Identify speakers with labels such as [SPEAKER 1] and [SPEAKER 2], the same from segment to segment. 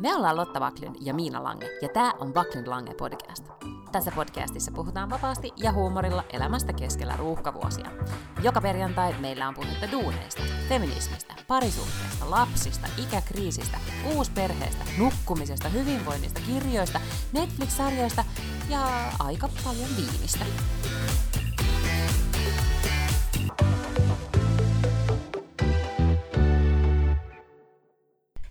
[SPEAKER 1] Me ollaan Lotta Vaklin ja Miina Lange, ja tämä on Vaklin Lange podcast. Tässä podcastissa puhutaan vapaasti ja huumorilla elämästä keskellä ruuhkavuosia. Joka perjantai meillä on puhetta duuneista, feminismistä, parisuhteesta, lapsista, ikäkriisistä, uusperheestä, nukkumisesta, hyvinvoinnista, kirjoista, Netflix-sarjoista ja aika paljon viinistä.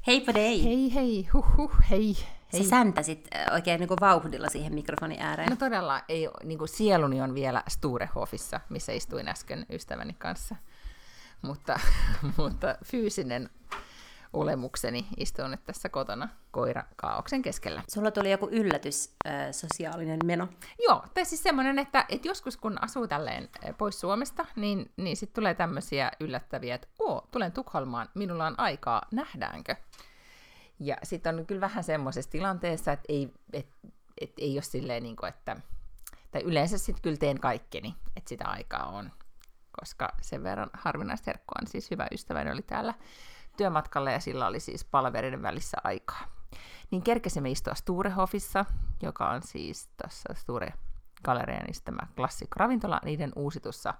[SPEAKER 2] Heippa dei!
[SPEAKER 3] Hei hei, huhhuh, hei. hei.
[SPEAKER 2] Sä säntäsit oikein niin vauhdilla siihen mikrofonin ääreen.
[SPEAKER 3] No todella, ei, niin kuin sieluni on vielä Sturehofissa, missä istuin äsken ystäväni kanssa. Mutta, mutta fyysinen olemukseni istuu nyt tässä kotona koira kaauksen keskellä.
[SPEAKER 2] Sulla tuli joku yllätys, äh, sosiaalinen meno.
[SPEAKER 3] Joo, tai siis semmoinen, että, että joskus kun asuu tälleen pois Suomesta, niin, niin sitten tulee tämmöisiä yllättäviä, että oo, tulen Tukholmaan, minulla on aikaa, nähdäänkö? Ja sitten on kyllä vähän semmoisessa tilanteessa, että ei, et, et, ei ole silleen, niin kuin, että, tai yleensä sitten kyllä teen kaikkeni, että sitä aikaa on, koska sen verran harvinaista herkkua on siis hyvä ystäväni oli täällä työmatkalla ja sillä oli siis palaveriden välissä aikaa. Niin kerkesimme istua Sturehofissa, joka on siis tässä Sture Galerian tämä klassikko-ravintola, niiden uusitussa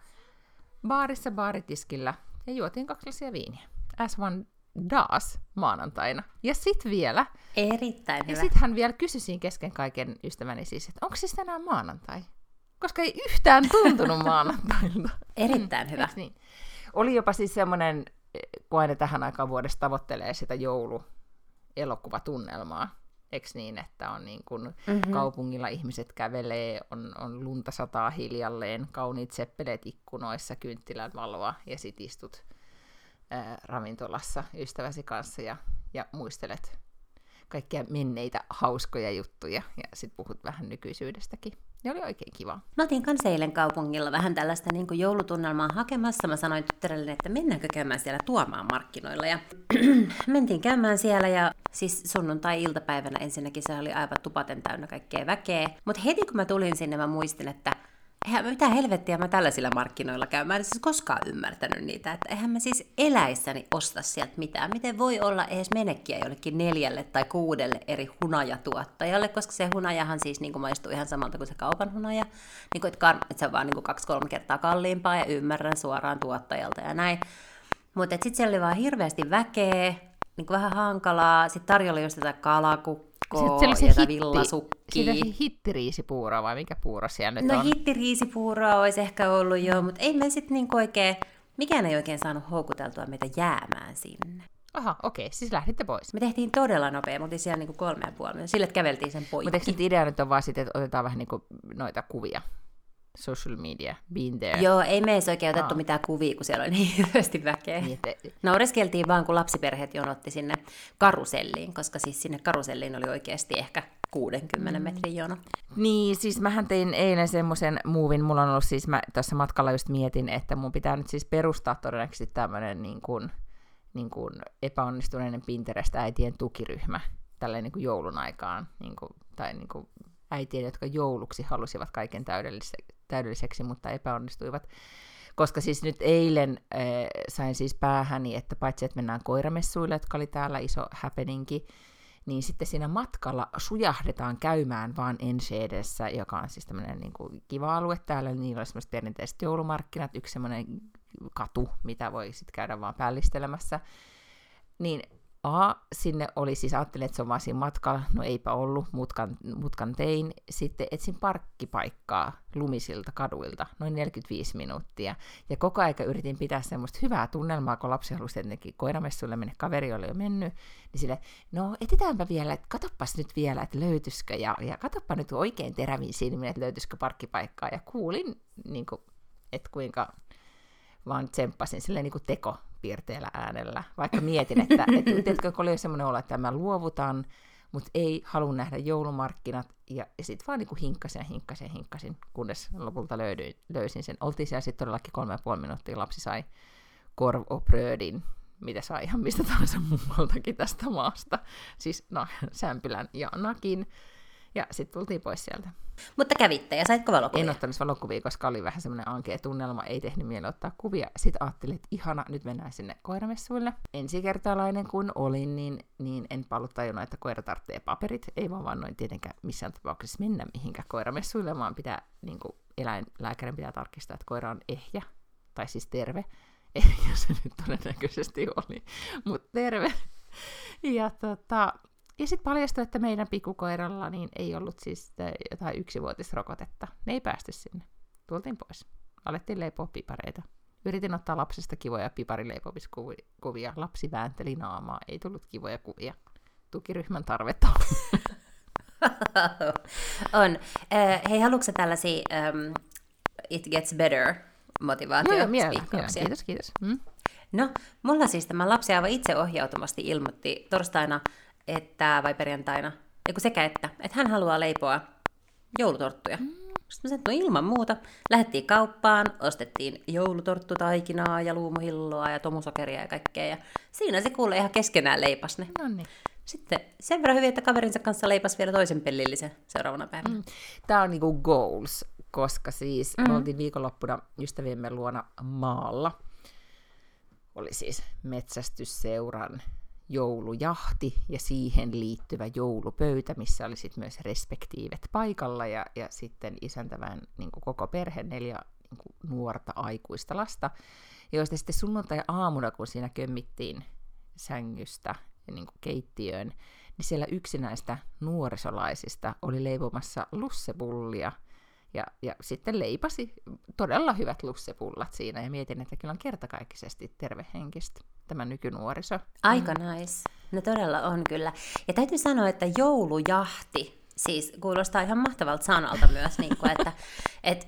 [SPEAKER 3] baarissa baaritiskillä, ja juotiin kaksi lasia viiniä. As one daas maanantaina. Ja sitten vielä...
[SPEAKER 2] Erittäin hyvä.
[SPEAKER 3] Ja sitten hän vielä kysyi siinä kesken kaiken ystäväni siis, että onko siis tänään maanantai? Koska ei yhtään tuntunut maanantailta.
[SPEAKER 2] Erittäin hyvä.
[SPEAKER 3] niin? Oli jopa siis semmoinen, kun aina tähän aikaan vuodesta tavoittelee sitä jouluelokuvatunnelmaa, eikö niin, että on niin kuin mm-hmm. kaupungilla ihmiset kävelee, on, on lunta sataa hiljalleen, kauniit seppeleet ikkunoissa, kynttilän valoa ja sit istut ää, ravintolassa ystäväsi kanssa ja, ja muistelet kaikkia menneitä hauskoja juttuja ja sitten puhut vähän nykyisyydestäkin. Ja oli oikein kiva.
[SPEAKER 2] Mä otin kanssa eilen kaupungilla vähän tällaista niin kuin joulutunnelmaa hakemassa. Mä sanoin tyttärelle, että mennäänkö käymään siellä tuomaan markkinoilla. Ja mentiin käymään siellä ja siis sunnuntai-iltapäivänä ensinnäkin se oli aivan tupaten täynnä kaikkea väkeä. Mutta heti kun mä tulin sinne, mä muistin, että eihän mitä helvettiä mä tällaisilla markkinoilla käyn. Mä en siis koskaan ymmärtänyt niitä, että eihän mä siis eläissäni osta sieltä mitään. Miten voi olla edes menekkiä jollekin neljälle tai kuudelle eri hunajatuottajalle, koska se hunajahan siis niin kuin maistuu ihan samalta kuin se kaupan hunaja. Niin kuin, että, kar- että se on vaan niin kaksi-kolme kertaa kalliimpaa ja ymmärrän suoraan tuottajalta ja näin. Mutta sitten siellä oli vaan hirveästi väkeä, niin kuin vähän hankalaa. Sitten tarjolla just tätä villaverkkoa
[SPEAKER 3] Sitten se
[SPEAKER 2] ja
[SPEAKER 3] hitti,
[SPEAKER 2] villasukkia.
[SPEAKER 3] Siitä se hittiriisipuuro vai mikä puuro siellä nyt
[SPEAKER 2] No
[SPEAKER 3] on?
[SPEAKER 2] hittiriisipuuroa olisi ehkä ollut jo, mutta ei me sitten niinku oikein, mikään ei oikein saanut houkuteltua meitä jäämään sinne.
[SPEAKER 3] Aha, okei, siis lähditte pois.
[SPEAKER 2] Me tehtiin todella nopea, me oltiin siellä niinku kolme ja puoli. Sille, käveltiin sen poikki.
[SPEAKER 3] Mutta eikö idea nyt on vaan sitten, että otetaan vähän niinku noita kuvia? Social media, been there.
[SPEAKER 2] Joo, ei me edes oikein otettu
[SPEAKER 3] Aa.
[SPEAKER 2] mitään kuvia, kun siellä oli niin hirveästi väkeä.
[SPEAKER 3] Niin, että,
[SPEAKER 2] Naureskeltiin vaan, kun lapsiperheet jonotti sinne karuselliin, koska siis sinne karuselliin oli oikeasti ehkä 60 metrin jono.
[SPEAKER 3] niin, siis mähän tein eilen semmoisen muuvin, mulla on ollut siis, mä tuossa matkalla just mietin, että mun pitää nyt siis perustaa todennäköisesti tämmöinen niin kuin, niin kuin epäonnistuneiden Pinterest-äitien tukiryhmä tälleen niin kuin joulun aikaan, niin kuin, tai niin kuin äitien, jotka jouluksi halusivat kaiken täydellise- täydelliseksi, mutta epäonnistuivat. Koska siis nyt eilen äh, sain siis päähäni, että paitsi että mennään koiramessuille, jotka oli täällä iso happeningi, niin sitten siinä matkalla sujahdetaan käymään vaan Enshedessä, joka on siis tämmöinen niin kuin kiva alue täällä, niillä on semmoiset perinteiset joulumarkkinat, yksi semmoinen katu, mitä voi sitten käydä vaan pällistelemässä. Niin A, sinne oli siis, ajattelin, että se on vaan siinä matkalla, no eipä ollut, mutkan, mutkan tein. Sitten etsin parkkipaikkaa lumisilta kaduilta, noin 45 minuuttia. Ja koko aika yritin pitää semmoista hyvää tunnelmaa, kun lapsi halusi tietenkin koiramessuille mennä, kaveri oli jo mennyt. Niin sille, no etitäänpä vielä, että katoppas nyt vielä, että löytyisikö, ja, ja katoppa nyt oikein teräviin silmin, että löytyisikö parkkipaikkaa. Ja kuulin, niin kuin, että kuinka vaan tsemppasin silleen niin kuin tekopiirteellä äänellä, vaikka mietin, että, että tiedätkö, kun oli semmoinen olo, että mä luovutan, mutta ei halua nähdä joulumarkkinat, ja, ja sitten vaan niin kuin hinkkasin ja hinkkasin ja hinkkasin, kunnes lopulta löydyin, löysin sen. Oltiin siellä sitten todellakin kolme ja puoli minuuttia, lapsi sai korvopröödin, mitä saa ihan mistä tahansa muualtakin tästä maasta, siis no, sämpylän ja nakin, Ja sitten tultiin pois sieltä.
[SPEAKER 2] Mutta kävitte ja saitko valokuvia?
[SPEAKER 3] En ottanut valokuvia, koska oli vähän semmoinen ankea tunnelma, ei tehnyt mieli ottaa kuvia. Sitten ajattelin, että ihana, nyt mennään sinne koiramessuille. Ensikertalainen kun olin, niin, niin en paljon tajunnut, että koira tarvitsee paperit. Ei vaan vaan noin tietenkään missään tapauksessa mennä mihinkään koiramessuille, vaan pitää, niin kuin eläinlääkärin pitää tarkistaa, että koira on ehjä, tai siis terve. Ehjä se nyt todennäköisesti oli, mutta terve. Ja tota, ja sitten paljastui, että meidän pikkukoiralla niin ei ollut siis jotain yksivuotisrokotetta. Ne ei päästy sinne. Tultiin pois. Alettiin leipoa pipareita. Yritin ottaa lapsesta kivoja piparileipomiskuvia. Lapsi väänteli naamaa. Ei tullut kivoja kuvia. Tukiryhmän tarvetta
[SPEAKER 2] on. Uh, hei, haluatko tällaisia um, It Gets Better motivaatio
[SPEAKER 3] Joo, joo, kiitos, kiitos. Mm?
[SPEAKER 2] No, mulla siis tämä lapsi aivan itse ohjautumasti ilmoitti torstaina että, vai perjantaina, eiku sekä että, että hän haluaa leipoa joulutorttuja. Mm. Sitten mä sanoin, no ilman muuta. Lähettiin kauppaan, ostettiin joulutorttutaikinaa ja luumuhilloa ja tomusokeria ja kaikkea. Ja siinä se kuulee ihan keskenään leipas ne.
[SPEAKER 3] Noniin.
[SPEAKER 2] Sitten sen verran hyvin, että kaverinsa kanssa leipas vielä toisen pellillisen seuraavana päivänä. Mm.
[SPEAKER 3] Tämä on niinku goals, koska siis mm. me oltiin viikonloppuna ystäviemme luona maalla. Oli siis metsästysseuran joulujahti ja siihen liittyvä joulupöytä, missä oli sitten myös respektiivet paikalla ja, ja sitten isäntävän niin koko perhe, neljä niin nuorta aikuista lasta, joista sitten sunnuntai-aamuna, kun siinä kömmittiin sängystä niin keittiöön, niin siellä yksi näistä nuorisolaisista oli leipomassa lussepullia – ja, ja sitten leipasi todella hyvät lussepullat siinä ja mietin, että kyllä on kertakaikkisesti tervehenkistä tämä nykynuoriso.
[SPEAKER 2] Aika mm. nice. No todella on kyllä. Ja täytyy sanoa, että joulujahti, siis kuulostaa ihan mahtavalta sanalta myös, niin kuin, että et,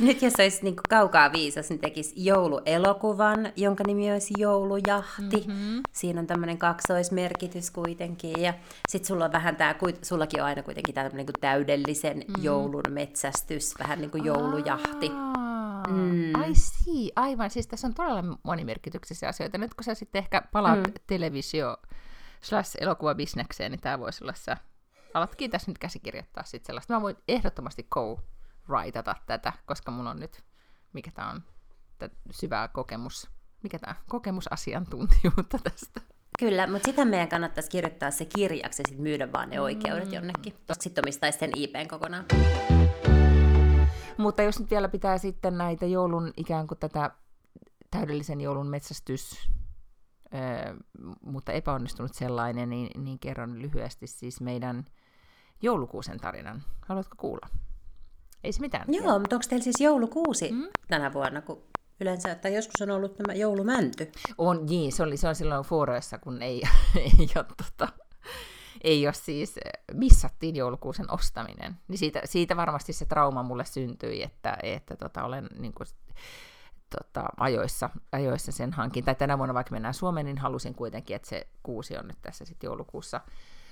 [SPEAKER 2] nyt jos olisi niin kuin kaukaa viisas, niin tekisi jouluelokuvan, jonka nimi olisi Joulujahti. Mm-hmm. Siinä on tämmöinen kaksoismerkitys kuitenkin. Ja sitten sulla on vähän tämä, sullakin on aina kuitenkin tämä niin täydellisen mm-hmm. joulun metsästys, vähän niin kuin joulujahti.
[SPEAKER 3] Mm. Ai sii, aivan. Siis tässä on todella monimerkityksisiä asioita. Nyt kun sä sitten ehkä palaat mm. televisio slash elokuvabisnekseen, niin tämä voisi olla sä. Alatkin tässä nyt käsikirjoittaa sitten sellaista. Mä voin ehdottomasti co writata tätä, koska mulla on nyt, mikä tämä on, syvää kokemus, mikä tämä kokemusasiantuntijuutta tästä.
[SPEAKER 2] Kyllä, mutta sitä meidän kannattaisi kirjoittaa se kirjaksi ja sitten myydä vaan ne oikeudet mm. jonnekin. Sitten omistaisi sen IPn kokonaan.
[SPEAKER 3] Mutta jos nyt vielä pitää sitten näitä joulun ikään kuin tätä täydellisen joulun metsästys, ö, mutta epäonnistunut sellainen, niin, niin kerron lyhyesti siis meidän joulukuusen tarinan. Haluatko kuulla? Ei se mitään.
[SPEAKER 2] Joo, mutta onko teillä siis joulukuusi mm? tänä vuonna, kun yleensä, että joskus on ollut tämä joulumänty?
[SPEAKER 3] On, niin, se, oli, se on silloin fuoroissa, kun ei, ei ole tota, ei ole siis, missattiin joulukuusen ostaminen. Niin siitä, siitä varmasti se trauma mulle syntyi, että, että tota, olen niin kuin, tota, ajoissa, ajoissa sen hankin. Tai tänä vuonna vaikka mennään Suomeen, niin halusin kuitenkin, että se kuusi on nyt tässä sitten joulukuussa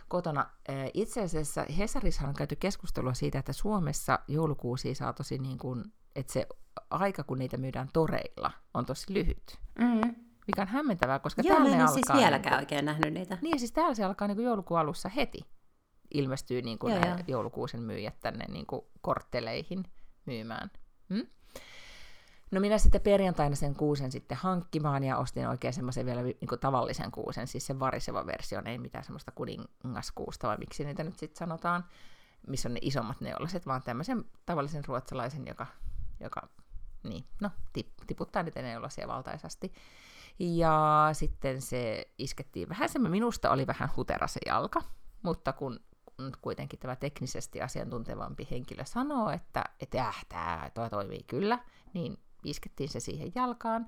[SPEAKER 3] kotona. Itse asiassa Hesarissa on käyty keskustelua siitä, että Suomessa joulukuusi saa tosi niin kuin, että se aika, kun niitä myydään toreilla, on tosi lyhyt. Mm. Mikä on hämmentävää, koska
[SPEAKER 2] Joo,
[SPEAKER 3] täällä ne
[SPEAKER 2] siis
[SPEAKER 3] alkaa...
[SPEAKER 2] siis vieläkään niin oikein nähnyt niitä.
[SPEAKER 3] Niin, siis täällä se alkaa niin kuin joulukuun alussa heti. Ilmestyy niin kuin ne joulukuusen myyjät tänne niin kuin kortteleihin myymään. Hmm? No minä sitten perjantaina sen kuusen sitten hankkimaan ja ostin oikein semmoisen vielä niin kuin tavallisen kuusen, siis sen variseva versio, ei mitään semmoista kuningaskuusta vai miksi niitä nyt sitten sanotaan, missä on ne isommat neulaset, vaan tämmöisen tavallisen ruotsalaisen, joka, joka niin, no, tip, tiputtaa niitä neulasia valtaisasti. Ja sitten se iskettiin vähän, se minusta oli vähän hutera se jalka, mutta kun kuitenkin tämä teknisesti asiantuntevampi henkilö sanoo, että, että äh, tämä toimii kyllä, niin iskettiin se siihen jalkaan,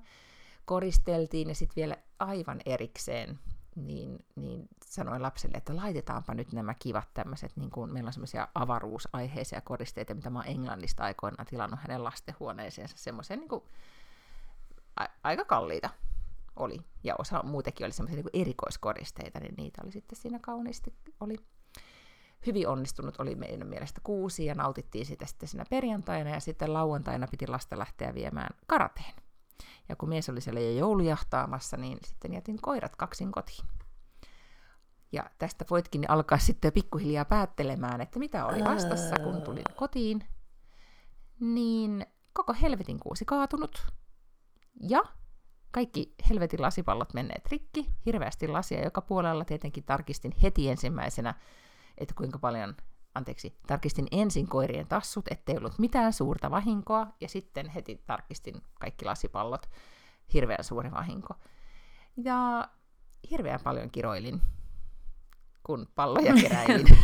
[SPEAKER 3] koristeltiin ja sitten vielä aivan erikseen niin, niin sanoin lapselle, että laitetaanpa nyt nämä kivat tämmöiset, niin kuin meillä on semmoisia avaruusaiheisia koristeita, mitä mä oon Englannista aikoinaan tilannut hänen lastenhuoneeseensa, semmoisia niin kuin, a- aika kalliita oli. Ja osa muutenkin oli semmoisia niin erikoiskoristeita, niin niitä oli sitten siinä kauniisti, oli hyvin onnistunut oli meidän mielestä kuusi ja nautittiin sitä sitten siinä perjantaina ja sitten lauantaina piti lasta lähteä viemään karateen. Ja kun mies oli siellä jo joulujahtaamassa, niin sitten jätin koirat kaksin kotiin. Ja tästä voitkin alkaa sitten pikkuhiljaa päättelemään, että mitä oli vastassa, kun tulin kotiin. Niin koko helvetin kuusi kaatunut. Ja kaikki helvetin lasipallot menneet rikki, hirveästi lasia joka puolella. Tietenkin tarkistin heti ensimmäisenä, että kuinka paljon, anteeksi, tarkistin ensin koirien tassut, ettei ollut mitään suurta vahinkoa, ja sitten heti tarkistin kaikki lasipallot, hirveän suuri vahinko. Ja hirveän paljon kiroilin kun palloja keräilin.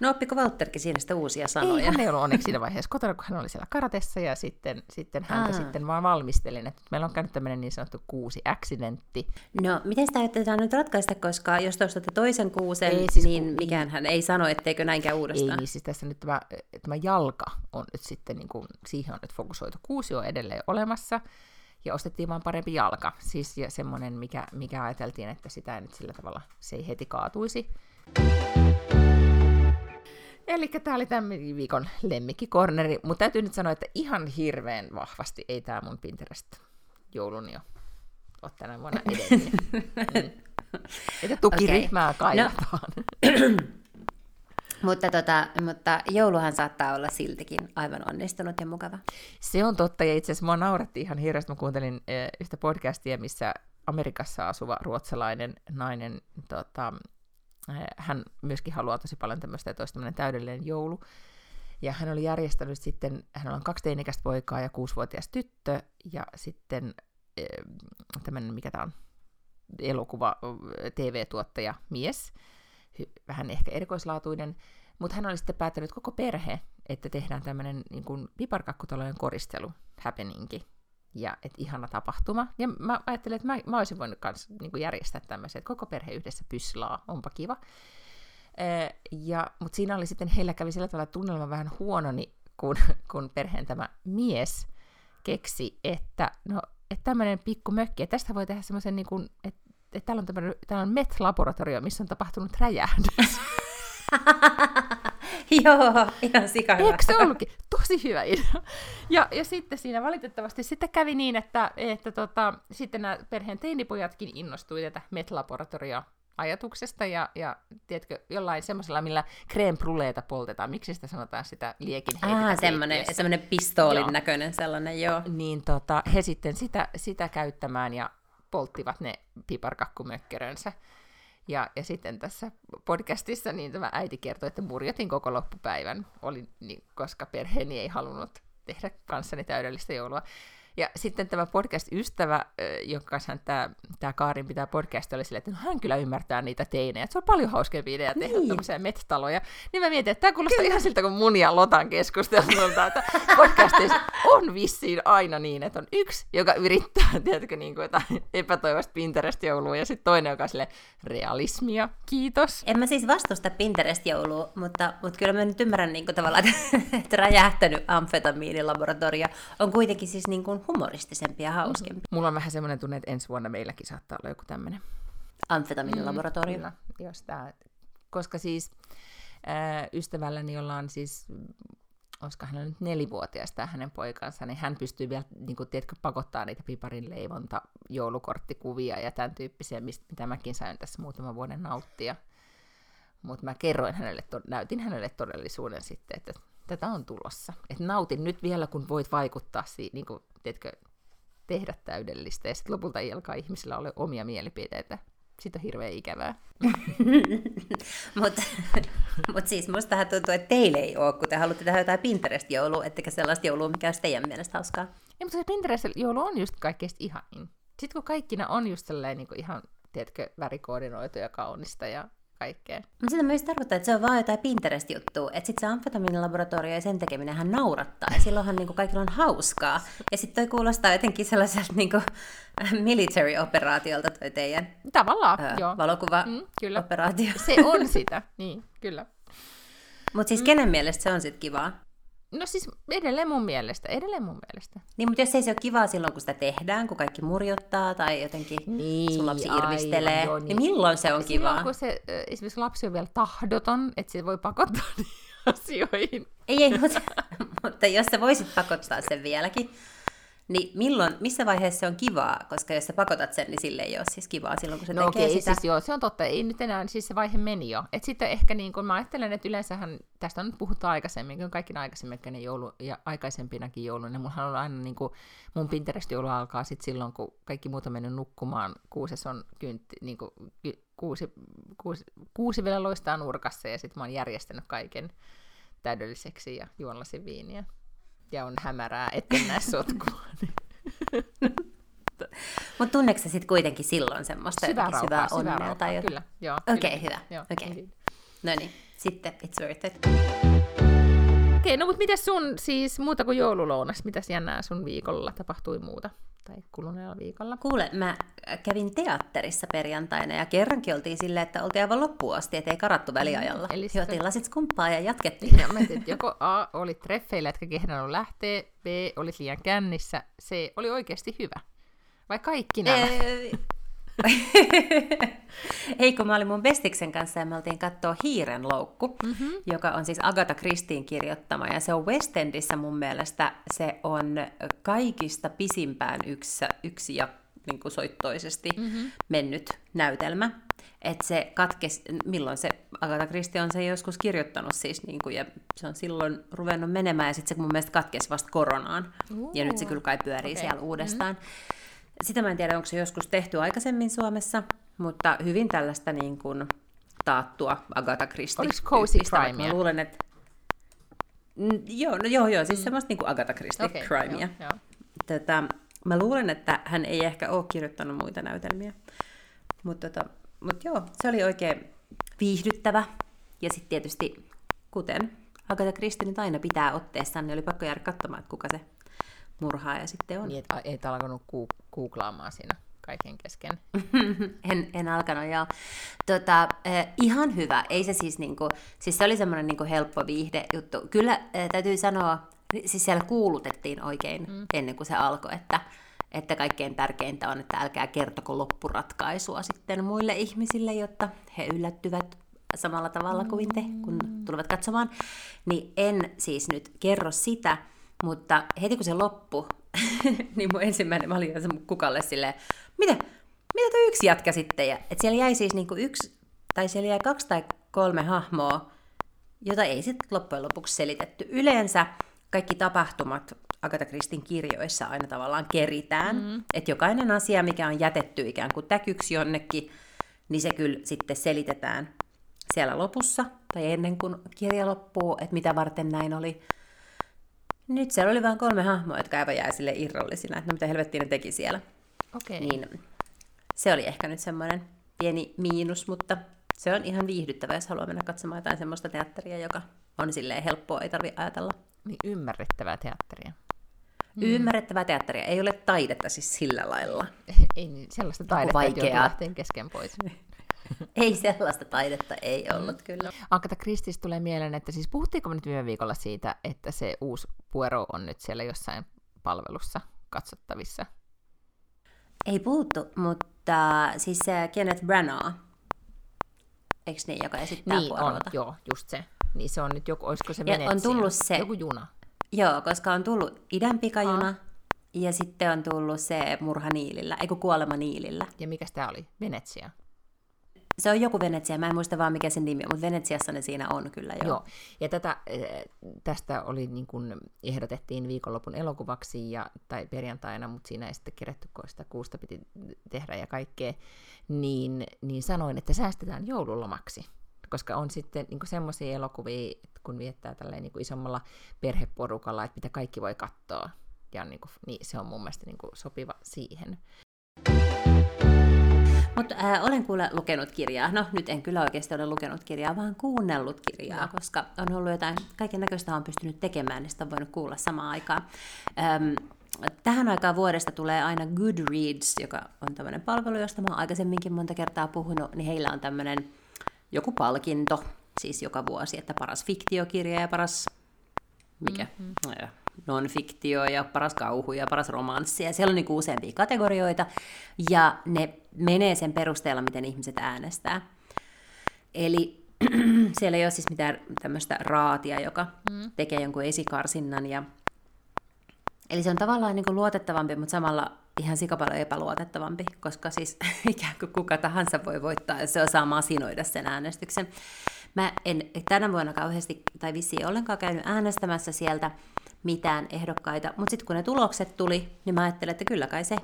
[SPEAKER 2] no oppiko Valtterkin siinä sitä uusia sanoja?
[SPEAKER 3] Ei, hän ei ollut onneksi siinä vaiheessa kotona, kun hän oli siellä karatessa ja sitten, sitten häntä Aa. sitten vaan valmistelin. Että meillä on käynyt tämmöinen niin sanottu kuusi accidentti.
[SPEAKER 2] No, miten sitä ajatetaan nyt ratkaista, koska jos te ostatte toisen kuusen, ei, siis niin ku... mikään hän ei sano, etteikö näin käy uudestaan.
[SPEAKER 3] Ei, niin siis tässä nyt tämä, tämä jalka on nyt sitten, niin kuin, siihen on nyt fokusoitu. Kuusi on edelleen olemassa ja ostettiin vaan parempi jalka. Siis ja semmoinen, mikä, mikä ajateltiin, että sitä ei nyt sillä tavalla, se ei heti kaatuisi. Eli tämä oli tämän viikon lemmikkikorneri, mutta täytyy nyt sanoa, että ihan hirveän vahvasti ei tämä mun Pinterest-joulun jo ole tänä vuonna edennyt. mm. Että tukiryhmää okay. kaivataan. No.
[SPEAKER 2] mutta, tota, mutta jouluhan saattaa olla siltikin aivan onnistunut ja mukava.
[SPEAKER 3] Se on totta, ja itse asiassa mua nauratti ihan hirveästi. Mä kuuntelin eh, yhtä podcastia, missä Amerikassa asuva ruotsalainen nainen tota, hän myöskin haluaa tosi paljon tämmöistä, että olisi täydellinen joulu. Ja hän oli järjestänyt sitten, hän on kaksi teinikäistä poikaa ja kuusivuotias tyttö, ja sitten tämmöinen, mikä tämä on, elokuva, TV-tuottaja, mies, vähän ehkä erikoislaatuinen, mutta hän oli sitten päättänyt koko perhe, että tehdään tämmöinen niin piparkakkutalojen koristelu, happeningi, ja että ihana tapahtuma. Ja mä ajattelin, että mä, mä olisin voinut kans niin järjestää tämmöisen, että koko perhe yhdessä pyslaa, onpa kiva. Ee, ja, mutta siinä oli sitten, heillä kävi sillä tavalla tunnelma vähän huononi, kun, kun perheen tämä mies keksi, että no, että tämmöinen pikku mökki, että tästä voi tehdä semmoisen, niin että, että täällä on täällä on MET-laboratorio, missä on tapahtunut räjähdys.
[SPEAKER 2] Joo, ihan sika
[SPEAKER 3] Eikö se ollutkin? Tosi hyvä idea. Ja, ja sitten siinä valitettavasti sitten kävi niin, että, että tota, sitten nämä perheen teinipojatkin innostui tätä MET-laboratoria ajatuksesta ja, ja tiedätkö, jollain semmoisella, millä creme bruleeta poltetaan. Miksi sitä sanotaan sitä liekin
[SPEAKER 2] Ah, semmoinen, semmoinen pistoolin joo. näköinen sellainen, joo.
[SPEAKER 3] Niin tota, he sitten sitä, sitä käyttämään ja polttivat ne piparkakkumökkerönsä. Ja, ja sitten tässä podcastissa niin tämä äiti kertoi, että murjotin koko loppupäivän, oli, niin, koska perheeni ei halunnut tehdä kanssani täydellistä joulua. Ja sitten tämä podcast-ystävä, jonka kanssa tämä, tämä Kaarin pitää podcast, oli silleen, että no, hän kyllä ymmärtää niitä teinejä. Se on paljon hauskempi idea tehdä niin. tämmöisiä metsätaloja. Niin mä mietin, että tämä kuulostaa kyllä. ihan siltä, kun mun ja Lotan keskustelulta, että podcastissa on vissiin aina niin, että on yksi, joka yrittää, tiedätkö, niin kuin jotain epätoivoista Pinterest-joulua, ja sitten toinen, joka sille realismia, kiitos.
[SPEAKER 2] En mä siis vastusta Pinterest-joulua, mutta, mutta kyllä mä nyt ymmärrän niin kuin tavallaan, että räjähtänyt amfetamiinilaboratorio on kuitenkin siis niin kuin humoristisempi ja hauskempi. Mm-hmm.
[SPEAKER 3] Mulla on vähän semmoinen tunne, että ensi vuonna meilläkin saattaa olla joku tämmöinen.
[SPEAKER 2] Amfetamiinilaboratorio.
[SPEAKER 3] Mm, jos tää, koska siis äh, ystävälläni, jolla on siis olisiko hän nyt nelivuotias tämä hänen poikansa, niin hän pystyy vielä, niin kuin, tiedätkö, pakottaa niitä piparin leivonta, joulukorttikuvia ja tämän tyyppisiä, mistä, mitä mäkin sain tässä muutaman vuoden nauttia. Mutta mä kerroin hänelle, to, näytin hänelle todellisuuden sitten, että tätä on tulossa. Että nautin nyt vielä, kun voit vaikuttaa siihen, niin kuin, tiedätkö, tehdä täydellistä, ja sitten lopulta ei alkaa ihmisillä ole omia mielipiteitä. Sitten on hirveän ikävää.
[SPEAKER 2] Mutta mut siis mustahan tuntuu, että teille ei ole, kun te haluatte tehdä jotain Pinterest-joulua, ettekä sellaista joulua, mikä olisi teidän mielestä hauskaa.
[SPEAKER 3] Ei, mutta se Pinterest-joulu on just kaikkein ihanin. Sitten kun kaikkina on just sellainen niin ihan, tiedätkö, värikoordinoitu ja kaunista ja kaikkea.
[SPEAKER 2] Mutta sitä myös tarkoittaa, että se on vaan jotain Pinterest-juttua. Että sitten se amfetamiinilaboratorio ja sen tekeminen hän naurattaa. Ja silloinhan niinku kaikilla on hauskaa. Ja sitten toi kuulostaa jotenkin sellaiselta niinku military-operaatiolta toi teidän
[SPEAKER 3] Tavallaan, öö, joo.
[SPEAKER 2] valokuva-operaatio.
[SPEAKER 3] Mm, se on sitä, niin, kyllä.
[SPEAKER 2] Mutta siis mm. kenen mielestä se on sitten kivaa?
[SPEAKER 3] No siis edelleen mun mielestä, edelleen mun mielestä.
[SPEAKER 2] Niin, mutta jos ei se ole kivaa silloin, kun sitä tehdään, kun kaikki murjottaa tai jotenkin niin, sun lapsi irvistelee, aivan, joo, niin. niin milloin se on
[SPEAKER 3] silloin,
[SPEAKER 2] kivaa?
[SPEAKER 3] kun se, esimerkiksi lapsi on vielä tahdoton, että se voi pakottaa asioihin.
[SPEAKER 2] Ei, ei, mutta, mutta jos sä voisit pakottaa sen vieläkin, Niin milloin, missä vaiheessa se on kivaa? Koska jos sä pakotat sen, niin sille ei ole siis kivaa silloin, kun se
[SPEAKER 3] No
[SPEAKER 2] tekee
[SPEAKER 3] okei,
[SPEAKER 2] sitä.
[SPEAKER 3] siis joo, se on totta. Ei nyt enää, siis se vaihe meni jo. Et sitten ehkä niin kun mä ajattelen, että yleensähän, tästä on nyt puhuttu aikaisemmin, kun kaikki aikaisemmin joulu, ja aikaisempinakin joulu, niin mulla on aina niin kuin, mun Pinterest-joulu alkaa sit silloin, kun kaikki muut on mennyt nukkumaan, kuuses on kyntti, niin kuin, ky- kuusi, kuusi, kuusi vielä loistaa nurkassa, ja sitten mä oon järjestänyt kaiken täydelliseksi ja juon lasin viiniä. Ja on hämärää, etten näe sotkua.
[SPEAKER 2] Mutta tunneeko sä sitten kuitenkin silloin semmoista
[SPEAKER 3] syvää rauhaa,
[SPEAKER 2] syvää
[SPEAKER 3] syvää
[SPEAKER 2] onnea
[SPEAKER 3] rauhaa,
[SPEAKER 2] tai
[SPEAKER 3] kyllä. Joo,
[SPEAKER 2] Okei,
[SPEAKER 3] kyllä.
[SPEAKER 2] hyvä. Okei.
[SPEAKER 3] hyvin.
[SPEAKER 2] No niin, sitten it's worth it.
[SPEAKER 3] Okei, no mutta mitä sun siis muuta kuin joululounas, mitäs jännää sun viikolla tapahtui muuta? Tai kuluneella viikolla?
[SPEAKER 2] Kuule, mä kävin teatterissa perjantaina ja kerrankin oltiin silleen, että oltiin aivan loppuun asti, ettei karattu väliajalla.
[SPEAKER 3] Eli sitä-
[SPEAKER 2] Juotiin lasit skumppaa ja jatkettiin.
[SPEAKER 3] Ja mä että joko A oli treffeillä, etkä kehdannut lähteä, B oli liian kännissä, C oli oikeasti hyvä. Vai kaikki nämä?
[SPEAKER 2] Ei, kun mä olin mun bestiksen kanssa ja me oltiin katsoa Hiiren loukku, mm-hmm. joka on siis Agatha Christien kirjoittama. Ja se on West Endissä mun mielestä, se on kaikista pisimpään yksi, yksi ja niin kuin soittoisesti mm-hmm. mennyt näytelmä. Että se katkesi, milloin se Agatha Christie on se joskus kirjoittanut siis, niin kuin, ja se on silloin ruvennut menemään, ja sitten se mun mielestä katkesi vasta koronaan. Ja nyt se kyllä kai pyörii okay. siellä uudestaan. Sitä mä en tiedä, onko se joskus tehty aikaisemmin Suomessa, mutta hyvin tällaista niin kuin taattua Agatha Christie.
[SPEAKER 3] Oliko Cozy Crimea?
[SPEAKER 2] Mä luulen, että... Mm, joo, no joo, joo, siis mm. semmoista niin kuin Agatha Christie okay, crimea.
[SPEAKER 3] joo, joo.
[SPEAKER 2] Tätä, mä luulen, että hän ei ehkä ole kirjoittanut muita näytelmiä. Mutta tota, mut joo, se oli oikein viihdyttävä. Ja sitten tietysti, kuten Agatha Christie nyt aina pitää otteessaan, niin oli pakko jäädä katsomaan, että kuka se murhaaja sitten on.
[SPEAKER 3] Niin, et, et alkanut ku, googlaamaan siinä kaiken kesken.
[SPEAKER 2] en, en alkanut, joo. Tota, eh, ihan hyvä. Ei se siis niinku, siis se oli semmoinen niinku helppo viihde juttu. Kyllä eh, täytyy sanoa, siis siellä kuulutettiin oikein mm. ennen kuin se alkoi, että, että kaikkein tärkeintä on, että älkää kertoko loppuratkaisua sitten muille ihmisille, jotta he yllättyvät samalla tavalla kuin te, kun tulevat katsomaan. Niin en siis nyt kerro sitä, mutta heti kun se loppui, niin mun ensimmäinen, mä olin kukalle silleen, mitä, mitä tuo yksi jatka sitten? Ja, et siellä jäi siis niinku yksi, tai siellä jäi kaksi tai kolme hahmoa, jota ei sitten loppujen lopuksi selitetty. Yleensä kaikki tapahtumat Agatha Kristin kirjoissa aina tavallaan keritään. Mm. Että jokainen asia, mikä on jätetty ikään kuin täkyksi jonnekin, niin se kyllä sitten selitetään siellä lopussa, tai ennen kuin kirja loppuu, että mitä varten näin oli. Nyt siellä oli vain kolme hahmoa, jotka aivan jäi sille irrallisina, että no mitä helvettiä ne teki siellä.
[SPEAKER 3] Okei.
[SPEAKER 2] Niin se oli ehkä nyt semmoinen pieni miinus, mutta se on ihan viihdyttävä, jos haluaa mennä katsomaan jotain semmoista teatteria, joka on silleen helppoa, ei tarvi ajatella.
[SPEAKER 3] Niin ymmärrettävää teatteria.
[SPEAKER 2] Mm. Ymmärrettävää teatteria, ei ole taidetta siis sillä lailla.
[SPEAKER 3] Ei niin, sellaista taidetta, että
[SPEAKER 2] vaikeaa.
[SPEAKER 3] lähteä kesken pois.
[SPEAKER 2] Ei sellaista taidetta, ei ollut kyllä.
[SPEAKER 3] Ankata Kristis tulee mieleen, että siis puhuttiinko me nyt viime viikolla siitä, että se uusi Puero on nyt siellä jossain palvelussa katsottavissa?
[SPEAKER 2] Ei puhuttu, mutta siis se Kenneth Branagh, eikö niin, joka esittää
[SPEAKER 3] niin on, joo, just se. Niin se on nyt joku, olisiko se
[SPEAKER 2] Ja on
[SPEAKER 3] Venetsia?
[SPEAKER 2] tullut se-
[SPEAKER 3] Joku juna.
[SPEAKER 2] Joo, koska on tullut idän pikajuna, ja sitten on tullut se murha Niilillä, eikö kuolema Niilillä.
[SPEAKER 3] Ja mikä tämä oli? Venetsia.
[SPEAKER 2] Se on joku Venetsia, mä en muista vaan mikä sen nimi on, mutta Venetsiassa ne siinä on kyllä joo.
[SPEAKER 3] Joo. Ja tätä, eh, tästä oli niin kuin, ehdotettiin viikonlopun elokuvaksi ja, tai perjantaina, mutta siinä ei sitten kerätty, kun sitä kuusta piti tehdä ja kaikkea, niin, niin sanoin, että säästetään joululomaksi. Koska on sitten niin semmoisia elokuvia, kun viettää tälleen niin isommalla perheporukalla, että mitä kaikki voi katsoa. Ja niin kuin, niin se on mun mielestä niin kuin sopiva siihen.
[SPEAKER 2] Mutta äh, olen kuule lukenut kirjaa. No nyt en kyllä oikeasti ole lukenut kirjaa, vaan kuunnellut kirjaa,
[SPEAKER 3] No.
[SPEAKER 2] koska on ollut jotain kaiken näköistä on pystynyt tekemään, niin sitä on voinut kuulla samaan aikaan. Öm, tähän aikaan vuodesta tulee aina Goodreads, joka on tämmöinen palvelu, josta mä oon aikaisemminkin monta kertaa puhunut, niin heillä on tämmöinen joku palkinto, siis joka vuosi, että paras fiktiokirja ja paras mikä? Mm-hmm. Non-fiktio ja paras kauhu ja paras romanssi. Ja siellä on niinku useampia kategorioita. Ja ne menee sen perusteella, miten ihmiset äänestää. Eli siellä ei ole siis mitään tämmöistä raatia, joka mm. tekee jonkun esikarsinnan ja Eli se on tavallaan niin kuin luotettavampi, mutta samalla ihan sikapallo epäluotettavampi, koska siis ikään kuin kuka tahansa voi voittaa, jos se osaa masinoida sen äänestyksen. Mä en tänä vuonna kauheasti, tai vissiin ollenkaan käynyt äänestämässä sieltä mitään ehdokkaita, mutta sitten kun ne tulokset tuli, niin mä ajattelin, että kyllä kai se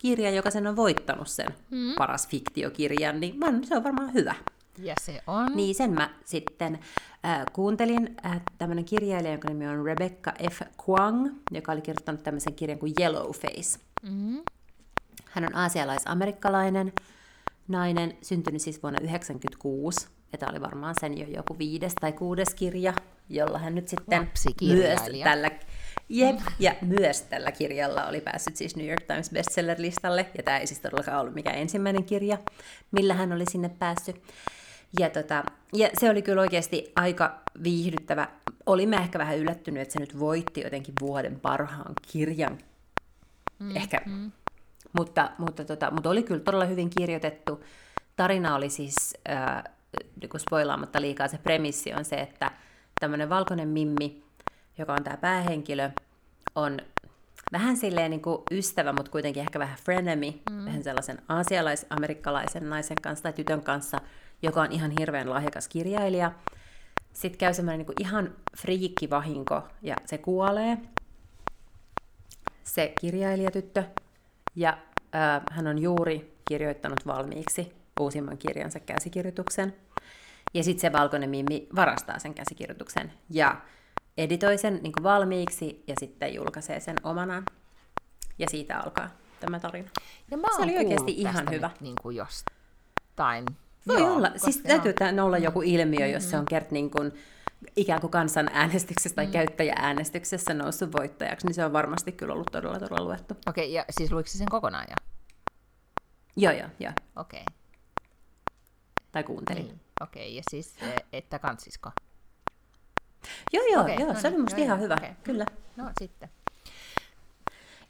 [SPEAKER 2] kirja, joka sen on voittanut sen mm. paras fiktiokirjan, niin man, se on varmaan hyvä.
[SPEAKER 3] Ja se on.
[SPEAKER 2] Niin sen mä sitten äh, kuuntelin. Äh, tämmöinen kirjailija, jonka nimi on Rebecca F. Kwang, joka oli kirjoittanut tämmöisen kirjan kuin Yellowface. Mm-hmm. Hän on aasialais-amerikkalainen nainen, syntynyt siis vuonna 1996. Ja tämä oli varmaan sen jo joku viides tai kuudes kirja, jolla hän nyt sitten myös tällä, Jep, ja myös tällä kirjalla oli päässyt siis New York Times bestseller-listalle, ja tämä ei siis todellakaan ollut mikään ensimmäinen kirja, millä hän oli sinne päässyt. Ja, tota, ja se oli kyllä oikeasti aika viihdyttävä. Olimme ehkä vähän yllättynyt, että se nyt voitti jotenkin vuoden parhaan kirjan. Mm, ehkä. Mm. Mutta, mutta, tota, mutta oli kyllä todella hyvin kirjoitettu. Tarina oli siis, äh, niin spoilaamatta liikaa, se premissi on se, että tämmöinen valkoinen mimmi, joka on tämä päähenkilö, on vähän silleen niin kuin ystävä, mutta kuitenkin ehkä vähän frenemy, mm. vähän sellaisen aasialais-amerikkalaisen naisen kanssa tai tytön kanssa, joka on ihan hirveän lahjakas kirjailija. Sitten käy semmoinen niin kuin ihan friikkivahinko ja se kuolee, se kirjailijatyttö, ja äh, hän on juuri kirjoittanut valmiiksi uusimman kirjansa käsikirjoituksen. Ja sitten se valkoinen mimmi varastaa sen käsikirjoituksen ja editoi sen niin valmiiksi ja sitten julkaisee sen omanaan. Ja siitä alkaa tämä tarina.
[SPEAKER 3] Ja mä
[SPEAKER 2] se oli oikeasti ihan hyvä.
[SPEAKER 3] Niin kuin jostain.
[SPEAKER 2] Voi joo, olla. Siis täytyy joo. olla joku ilmiö, mm-hmm. jos se on kert niin kuin, ikään kuin kansanäänestyksessä tai mm. käyttäjääänestyksessä noussut voittajaksi, niin se on varmasti kyllä ollut todella todella luettu.
[SPEAKER 3] Okei, okay, ja siis luiko sen kokonaan jo?
[SPEAKER 2] Joo, joo, joo.
[SPEAKER 3] Okei. Okay.
[SPEAKER 2] Tai kuuntelin.
[SPEAKER 3] Niin. Okei, okay, ja siis, e, että kansisko?
[SPEAKER 2] Joo, joo, okay, joo no se niin, oli musta joo, ihan hyvä, okay. kyllä.
[SPEAKER 3] No sitten.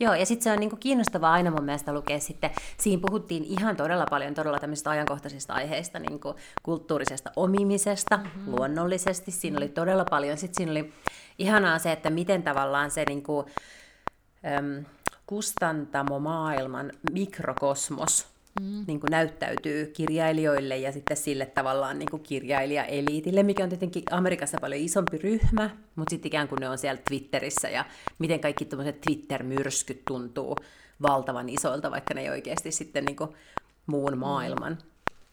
[SPEAKER 2] Joo, ja sitten se on niinku kiinnostavaa aina mun mielestä lukea sitten, siinä puhuttiin ihan todella paljon todella tämmöisistä ajankohtaisista aiheista, niin kuin kulttuurisesta omimisesta, mm-hmm. luonnollisesti, siinä oli todella paljon, sitten siinä oli ihanaa se, että miten tavallaan se niinku, äm, kustantamo maailman mikrokosmos mm. niin kuin näyttäytyy kirjailijoille ja sitten sille tavallaan niin kuin kirjailijaeliitille, mikä on tietenkin Amerikassa paljon isompi ryhmä, mutta sitten ikään kuin ne on siellä Twitterissä ja miten kaikki tämmöiset Twitter-myrskyt tuntuu valtavan isoilta, vaikka ne ei oikeasti sitten niin kuin muun mm. maailman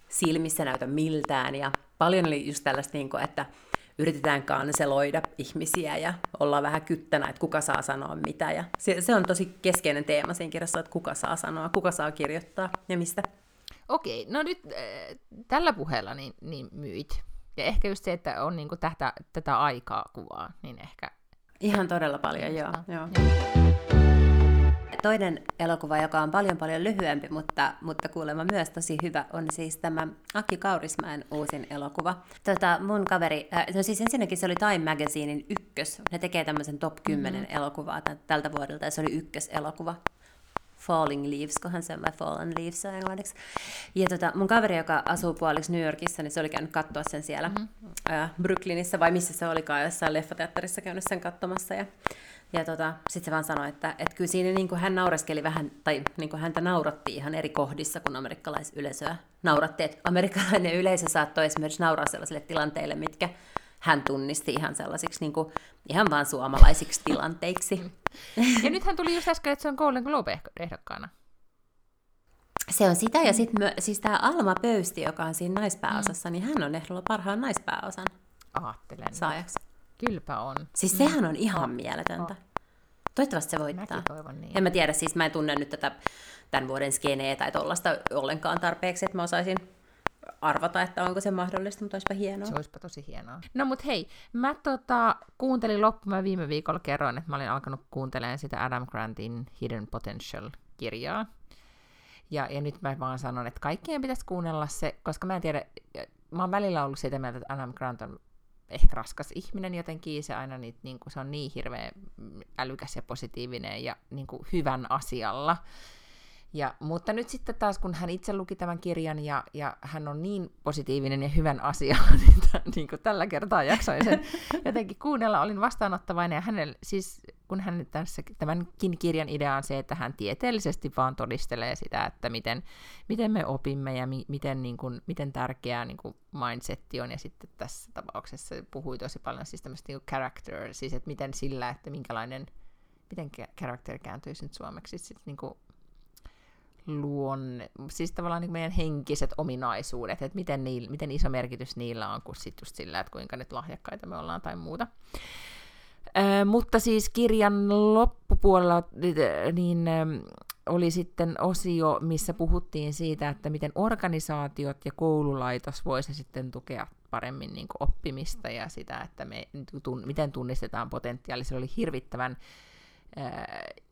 [SPEAKER 2] silmissä näytä miltään. Ja paljon oli just tällaista, niin kuin, että yritetään kanseloida ihmisiä ja olla vähän kyttänä, että kuka saa sanoa mitä. Ja se, se on tosi keskeinen teema siinä kirjassa, että kuka saa sanoa, kuka saa kirjoittaa ja mistä.
[SPEAKER 3] Okei, no nyt äh, tällä puheella niin, niin myit. Ja ehkä just se, että on niinku tätä, tätä aikaa kuvaa, niin ehkä...
[SPEAKER 2] Ihan todella paljon, joo. joo. joo toinen elokuva, joka on paljon paljon lyhyempi, mutta, mutta kuulemma myös tosi hyvä, on siis tämä Akki Kaurismäen uusin elokuva. Tota, mun kaveri, äh, no siis ensinnäkin se oli Time Magazinein ykkös. Ne tekee tämmöisen top 10 mm-hmm. elokuvaa tältä vuodelta, ja se oli ykköselokuva. Falling Leaves, kohan se on, vai Fallen Leaves on englanniksi. Ja tota, mun kaveri, joka asuu puoliksi New Yorkissa, niin se oli käynyt katsoa sen siellä mm-hmm. äh, Brooklynissa, vai missä se olikaan, jossain leffateatterissa käynyt sen katsomassa. Ja ja tota, sitten se vaan sanoi, että, että kyllä siinä niin kuin hän naureskeli vähän, tai niin kuin häntä nauratti ihan eri kohdissa, kun amerikkalaisyleisöä nauratti. Että amerikkalainen yleisö saattoi esimerkiksi nauraa sellaisille tilanteille, mitkä hän tunnisti ihan sellaisiksi niin kuin, ihan vaan suomalaisiksi tilanteiksi.
[SPEAKER 3] Ja nythän tuli just äsken, että se on Golden Globe-ehdokkaana.
[SPEAKER 2] Se on sitä, ja sitten siis tämä Alma Pöysti, joka on siinä naispääosassa, mm. niin hän on ehdolla parhaan naispääosan
[SPEAKER 3] Aattelen.
[SPEAKER 2] saajaksi.
[SPEAKER 3] Kylpä on.
[SPEAKER 2] Siis sehän on ihan mm. mieletöntä. Toivottavasti se voittaa.
[SPEAKER 3] Mäkin toivon niin.
[SPEAKER 2] En mä tiedä, siis mä en tunne nyt tätä tämän vuoden skeneä tai tollasta ollenkaan tarpeeksi, että mä osaisin arvata, että onko se mahdollista, mutta olisipa hienoa.
[SPEAKER 3] Se olisipa tosi hienoa. No mut hei, mä tota, kuuntelin loppuun, mä viime viikolla kerroin, että mä olin alkanut kuuntelemaan sitä Adam Grantin Hidden Potential-kirjaa. Ja, ja nyt mä vaan sanon, että kaikkien pitäisi kuunnella se, koska mä en tiedä, mä oon välillä ollut sitä mieltä, että Adam Grant on ehkä raskas ihminen jotenkin, se aina niin, niin kuin, se on niin hirveän älykäs ja positiivinen ja niin kuin hyvän asialla. Ja, mutta nyt sitten taas, kun hän itse luki tämän kirjan ja, ja hän on niin positiivinen ja hyvän asia, niin, t- niin kuin tällä kertaa jaksoin sen jotenkin kuunnella, olin vastaanottavainen ja hänellä, siis kun hän tässä, tämänkin kirjan idea on se, että hän tieteellisesti vaan todistelee sitä, että miten, miten me opimme ja mi, miten, niin kuin, miten tärkeää niin kuin mindsetti on, ja sitten tässä tapauksessa puhui tosi paljon siis tämmöistä niin character, siis että miten sillä, että minkälainen, miten character kääntyisi nyt suomeksi, siis niin kuin luonne, siis tavallaan niin meidän henkiset ominaisuudet, että miten, niil, miten iso merkitys niillä on, kuin sit just sillä, että kuinka nyt lahjakkaita me ollaan tai muuta. Ö, mutta siis kirjan loppupuolella niin oli sitten osio, missä puhuttiin siitä, että miten organisaatiot ja koululaitos voisi sitten tukea paremmin niin oppimista ja sitä, että me, tun, miten tunnistetaan potentiaali. Se oli hirvittävän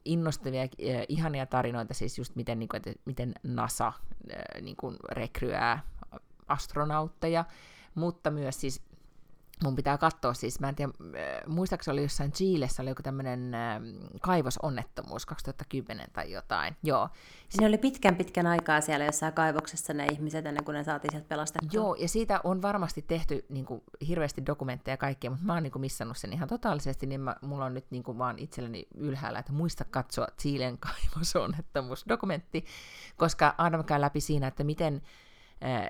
[SPEAKER 3] innostavia, äh, ihania tarinoita, siis just miten, niin kuin, että miten NASA äh, niin kuin rekryää astronautteja, mutta myös siis mun pitää katsoa siis, mä en tiedä, äh, muistaakseni oli jossain Chiilessä, oli joku tämmöinen äh, kaivosonnettomuus 2010 tai jotain, joo.
[SPEAKER 2] Ne oli pitkän pitkän aikaa siellä jossain kaivoksessa ne ihmiset ennen kuin ne saatiin sieltä pelastettua.
[SPEAKER 3] Joo, ja siitä on varmasti tehty niin kuin, hirveästi dokumentteja ja kaikkea, mutta mä oon niin kuin, missannut sen ihan totaalisesti, niin mä, mulla on nyt niin kuin, vaan itselleni ylhäällä, että muista katsoa Chiilen kaivosonnettomuusdokumentti, koska Adam käy läpi siinä, että miten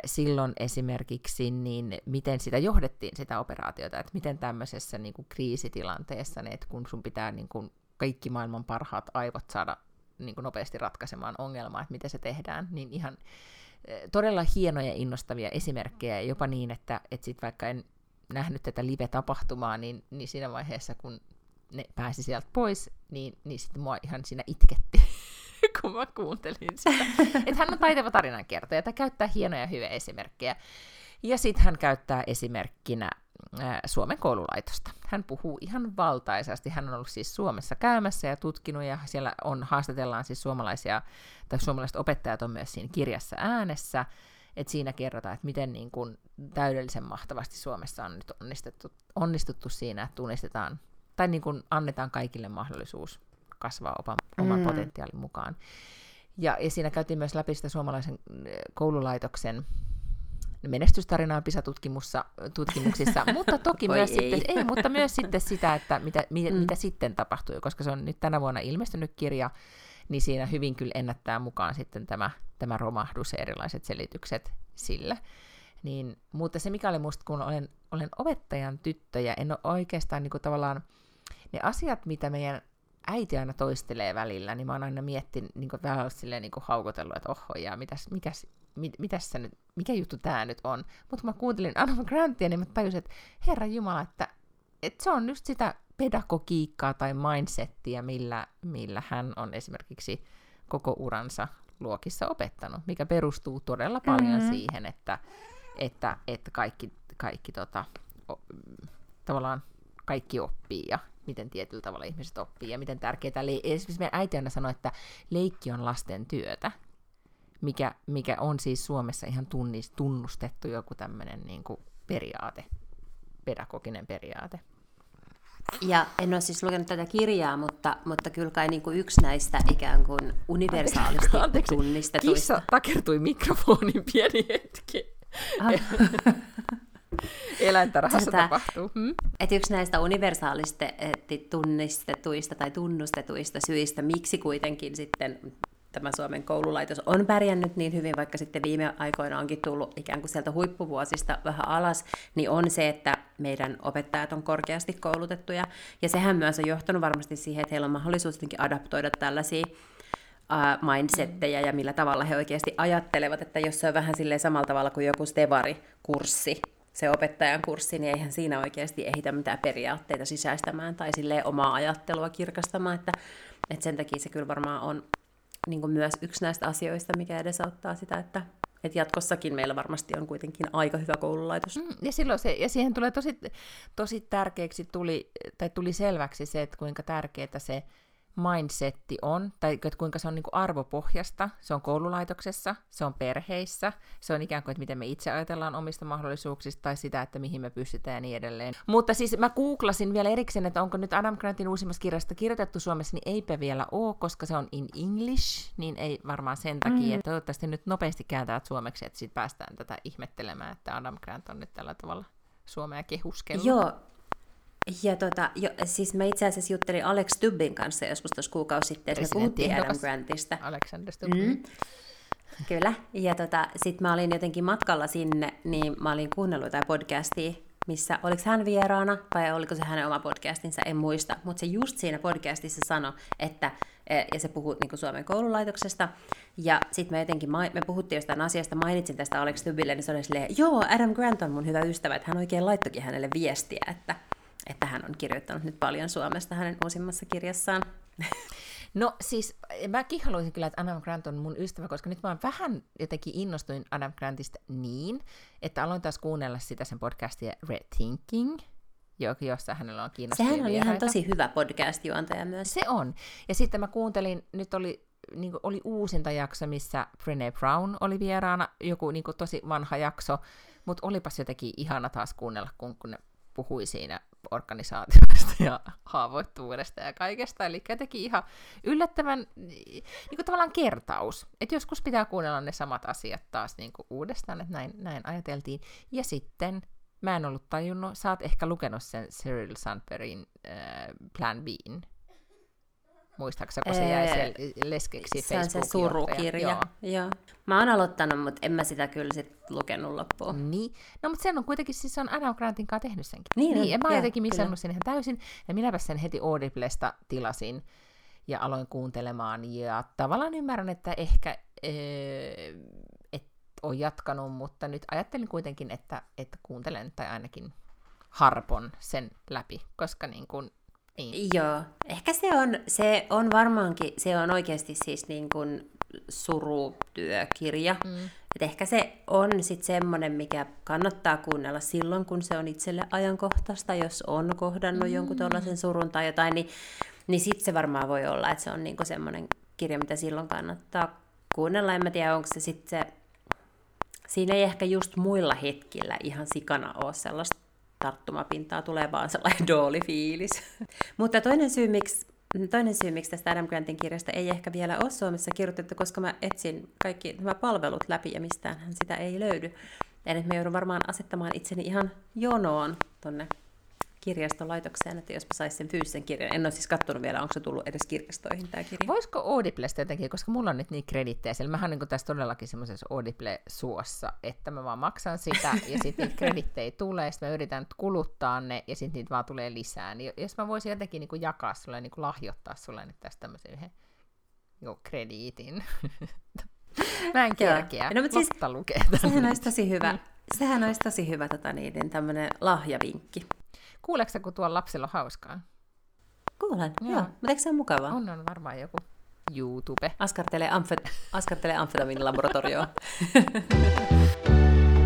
[SPEAKER 3] silloin esimerkiksi, niin miten sitä johdettiin, sitä operaatiota, että miten tämmöisessä niin kuin kriisitilanteessa, niin että kun sun pitää niin kuin kaikki maailman parhaat aivot saada niin kuin nopeasti ratkaisemaan ongelmaa, että miten se tehdään, niin ihan todella hienoja innostavia esimerkkejä, jopa niin, että, että sit vaikka en nähnyt tätä live-tapahtumaa, niin, niin siinä vaiheessa, kun ne pääsi sieltä pois, niin, niin sitten mua ihan siinä itketti kun mä kuuntelin sitä. Että hän on taitava tarinankertoja, että käyttää hienoja hyviä esimerkkejä. Ja sitten hän käyttää esimerkkinä Suomen koululaitosta. Hän puhuu ihan valtaisasti. Hän on ollut siis Suomessa käymässä ja tutkinut, ja siellä on, haastatellaan siis suomalaisia, tai suomalaiset opettajat on myös siinä kirjassa äänessä, että siinä kerrotaan, että miten niin kuin täydellisen mahtavasti Suomessa on nyt onnistuttu, onnistuttu siinä, että tunnistetaan, tai niin kuin annetaan kaikille mahdollisuus kasvaa oman, oman mm. potentiaalin mukaan. Ja, ja siinä käytiin myös läpi sitä suomalaisen eh, koululaitoksen menestystarinaa PISA-tutkimuksissa, mutta toki myös, ei. sitten, ei, mutta myös sitten sitä, että mitä, mitä, mm. mitä sitten tapahtui, koska se on nyt tänä vuonna ilmestynyt kirja, niin siinä hyvin kyllä ennättää mukaan sitten tämä, tämä romahdus ja erilaiset selitykset sillä. Niin, mutta se mikä oli musta, kun olen, olen opettajan tyttö ja en ole oikeastaan niin kuin tavallaan ne asiat, mitä meidän äiti aina toistelee välillä, niin mä oon aina miettinyt, niin kuin vähän silleen niin kuin haukotellut, että oho, ja mitäs, mikäs, mit, mitäs se nyt, mikä juttu tämä nyt on. Mutta kun mä kuuntelin Adam Grantia, niin mä tajusin, että herra Jumala, että, että se on just sitä pedagogiikkaa tai mindsettiä, millä, millä hän on esimerkiksi koko uransa luokissa opettanut, mikä perustuu todella paljon mm-hmm. siihen, että, että, että kaikki, kaikki tota, o, tavallaan kaikki oppii ja miten tietyllä tavalla ihmiset oppii ja miten tärkeää. Le- esimerkiksi meidän äiti aina sanoi, että leikki on lasten työtä, mikä, mikä on siis Suomessa ihan tunnist, tunnustettu joku tämmöinen niin periaate, pedagoginen periaate.
[SPEAKER 2] Ja en ole siis lukenut tätä kirjaa, mutta, mutta kyllä kai niin kuin yksi näistä ikään kuin universaalisti Anteeksi, tunnistetuista...
[SPEAKER 3] Kissa takertui mikrofonin pieni hetki. Ah. Eläintarhassa Tätä, tapahtuu. Hmm?
[SPEAKER 2] Että yksi näistä universaalista tunnistetuista tai tunnustetuista syistä, miksi kuitenkin sitten tämä Suomen koululaitos on pärjännyt niin hyvin, vaikka sitten viime aikoina onkin tullut ikään kuin sieltä huippuvuosista vähän alas, niin on se, että meidän opettajat on korkeasti koulutettuja. Ja sehän myös on johtanut varmasti siihen, että heillä on mahdollisuus adaptoida tällaisia mindsetteja ja millä tavalla he oikeasti ajattelevat, että jos se on vähän silleen samalla tavalla kuin joku Stevari-kurssi, se opettajan kurssi, niin eihän siinä oikeasti ehitä mitään periaatteita sisäistämään tai sille omaa ajattelua kirkastamaan, että, että sen takia se kyllä varmaan on niin myös yksi näistä asioista, mikä edesauttaa sitä, että, että jatkossakin meillä varmasti on kuitenkin aika hyvä koululaitos. Mm,
[SPEAKER 3] ja, silloin se, ja siihen tulee tosi, tosi tärkeäksi, tuli, tai tuli selväksi se, että kuinka tärkeää se mindsetti on, tai kuinka se on niin kuin arvopohjasta, se on koululaitoksessa, se on perheissä, se on ikään kuin, että miten me itse ajatellaan omista mahdollisuuksista, tai sitä, että mihin me pystytään ja niin edelleen. Mutta siis mä googlasin vielä erikseen, että onko nyt Adam Grantin uusimmassa kirjasta kirjoitettu Suomessa, niin eipä vielä ole, koska se on in English, niin ei varmaan sen takia, mm. että toivottavasti nyt nopeasti kääntää suomeksi, että sitten päästään tätä ihmettelemään, että Adam Grant on nyt tällä tavalla Suomea kehuskellut.
[SPEAKER 2] Joo, ja tota, jo, siis mä itse asiassa juttelin Alex Stubbin kanssa joskus tuossa kuukausi sitten, että me puhuttiin Adam Grantista.
[SPEAKER 3] Alexander Stubb. Mm.
[SPEAKER 2] Kyllä, ja tota, sitten mä olin jotenkin matkalla sinne, niin mä olin kuunnellut jotain podcastia, missä, oliko hän vieraana vai oliko se hänen oma podcastinsa, en muista, mutta se just siinä podcastissa sanoi, että, e, ja se puhuu niin Suomen koululaitoksesta, ja sitten me jotenkin, me puhuttiin jostain asiasta, mainitsin tästä Alex Stubbille, niin se oli silleen, joo, Adam Grant on mun hyvä ystävä, että hän oikein laittokin hänelle viestiä, että, että hän on kirjoittanut nyt paljon Suomesta hänen uusimmassa kirjassaan.
[SPEAKER 3] No siis mäkin haluaisin kyllä, että Adam Grant on mun ystävä, koska nyt mä vähän jotenkin innostuin Adam Grantista niin, että aloin taas kuunnella sitä sen podcastia Red Thinking, jossa hänellä on kiinnostavia
[SPEAKER 2] Sehän on ihan tosi hyvä podcast-juontaja myös.
[SPEAKER 3] Se on. Ja sitten mä kuuntelin, nyt oli, niin kuin, oli uusinta jakso, missä Brené Brown oli vieraana, joku niin kuin, tosi vanha jakso, mutta olipas jotenkin ihana taas kuunnella, kun, kun ne puhui siinä organisaatiosta ja haavoittuvuudesta ja kaikesta. Eli teki ihan yllättävän niin kuin tavallaan kertaus. Että joskus pitää kuunnella ne samat asiat taas niin kuin uudestaan, että näin, näin ajateltiin. Ja sitten mä en ollut tajunnut, sä oot ehkä lukenut sen Cyril Sandbergin äh, Plan B:in Muistaakseni, kun se jäi siellä leskeksi
[SPEAKER 2] Se on se surukirja. Joo. Joo. Mä oon aloittanut, mutta en mä sitä kyllä sit lukenut loppuun.
[SPEAKER 3] Niin. No, mutta sen on kuitenkin, siis on Adam Grantin kanssa tehnyt senkin.
[SPEAKER 2] Niin,
[SPEAKER 3] niin en mä jotenkin missannut sen ihan täysin. Ja minäpä sen heti Audiblesta tilasin ja aloin kuuntelemaan. Ja tavallaan ymmärrän, että ehkä ee, et on jatkanut, mutta nyt ajattelin kuitenkin, että, että kuuntelen tai ainakin harpon sen läpi, koska niin kun
[SPEAKER 2] niin. Joo, ehkä se on, se on varmaankin, se on oikeasti siis niin kuin surutyökirja. Mm. Et ehkä se on sitten semmoinen, mikä kannattaa kuunnella silloin, kun se on itselle ajankohtaista, jos on kohdannut mm. jonkun tuollaisen surun tai jotain, niin, niin sitten se varmaan voi olla, että se on niinku semmoinen kirja, mitä silloin kannattaa kuunnella. En mä tiedä, onko se sitten se... Siinä ei ehkä just muilla hetkillä ihan sikana ole sellaista tarttumapintaa tulee vaan sellainen doolifiilis. Mutta toinen syy, miksi Toinen syy, miksi tästä Adam Grantin kirjasta ei ehkä vielä ole Suomessa kirjoitettu, koska mä etsin kaikki nämä palvelut läpi ja mistään sitä ei löydy. Eli mä joudun varmaan asettamaan itseni ihan jonoon tonne kirjastolaitokseen, että jos mä saisin sen fyysisen kirjan. En ole siis katsonut vielä, onko se tullut edes kirjastoihin tämä kirja.
[SPEAKER 3] Voisiko Audiblesta jotenkin, koska mulla on nyt niin kredittejä siellä. Mähän niin tässä todellakin semmoisessa Audible-suossa, että mä vaan maksan sitä ja sitten niitä kredittejä tulee, sitten mä yritän kuluttaa ne ja sitten niitä vaan tulee lisää. Niin jos mä voisin jotenkin niin jakaa sulle, niin lahjoittaa sulle nyt tästä tämmöisen yhden niin krediitin. Mä en kerkeä. No, mutta siis, lukee
[SPEAKER 2] sehän olisi tosi hyvä. Sehän olisi tosi hyvä tota, niin, tämmöinen lahjavinkki.
[SPEAKER 3] Kuuleeko kun tuolla lapsella on hauskaa?
[SPEAKER 2] Kuulen, joo. joo. Mutta eikö se ole mukavaa?
[SPEAKER 3] On, on varmaan joku YouTube.
[SPEAKER 2] Askartelee, amfet- askartelee amfetamiin laboratorioon.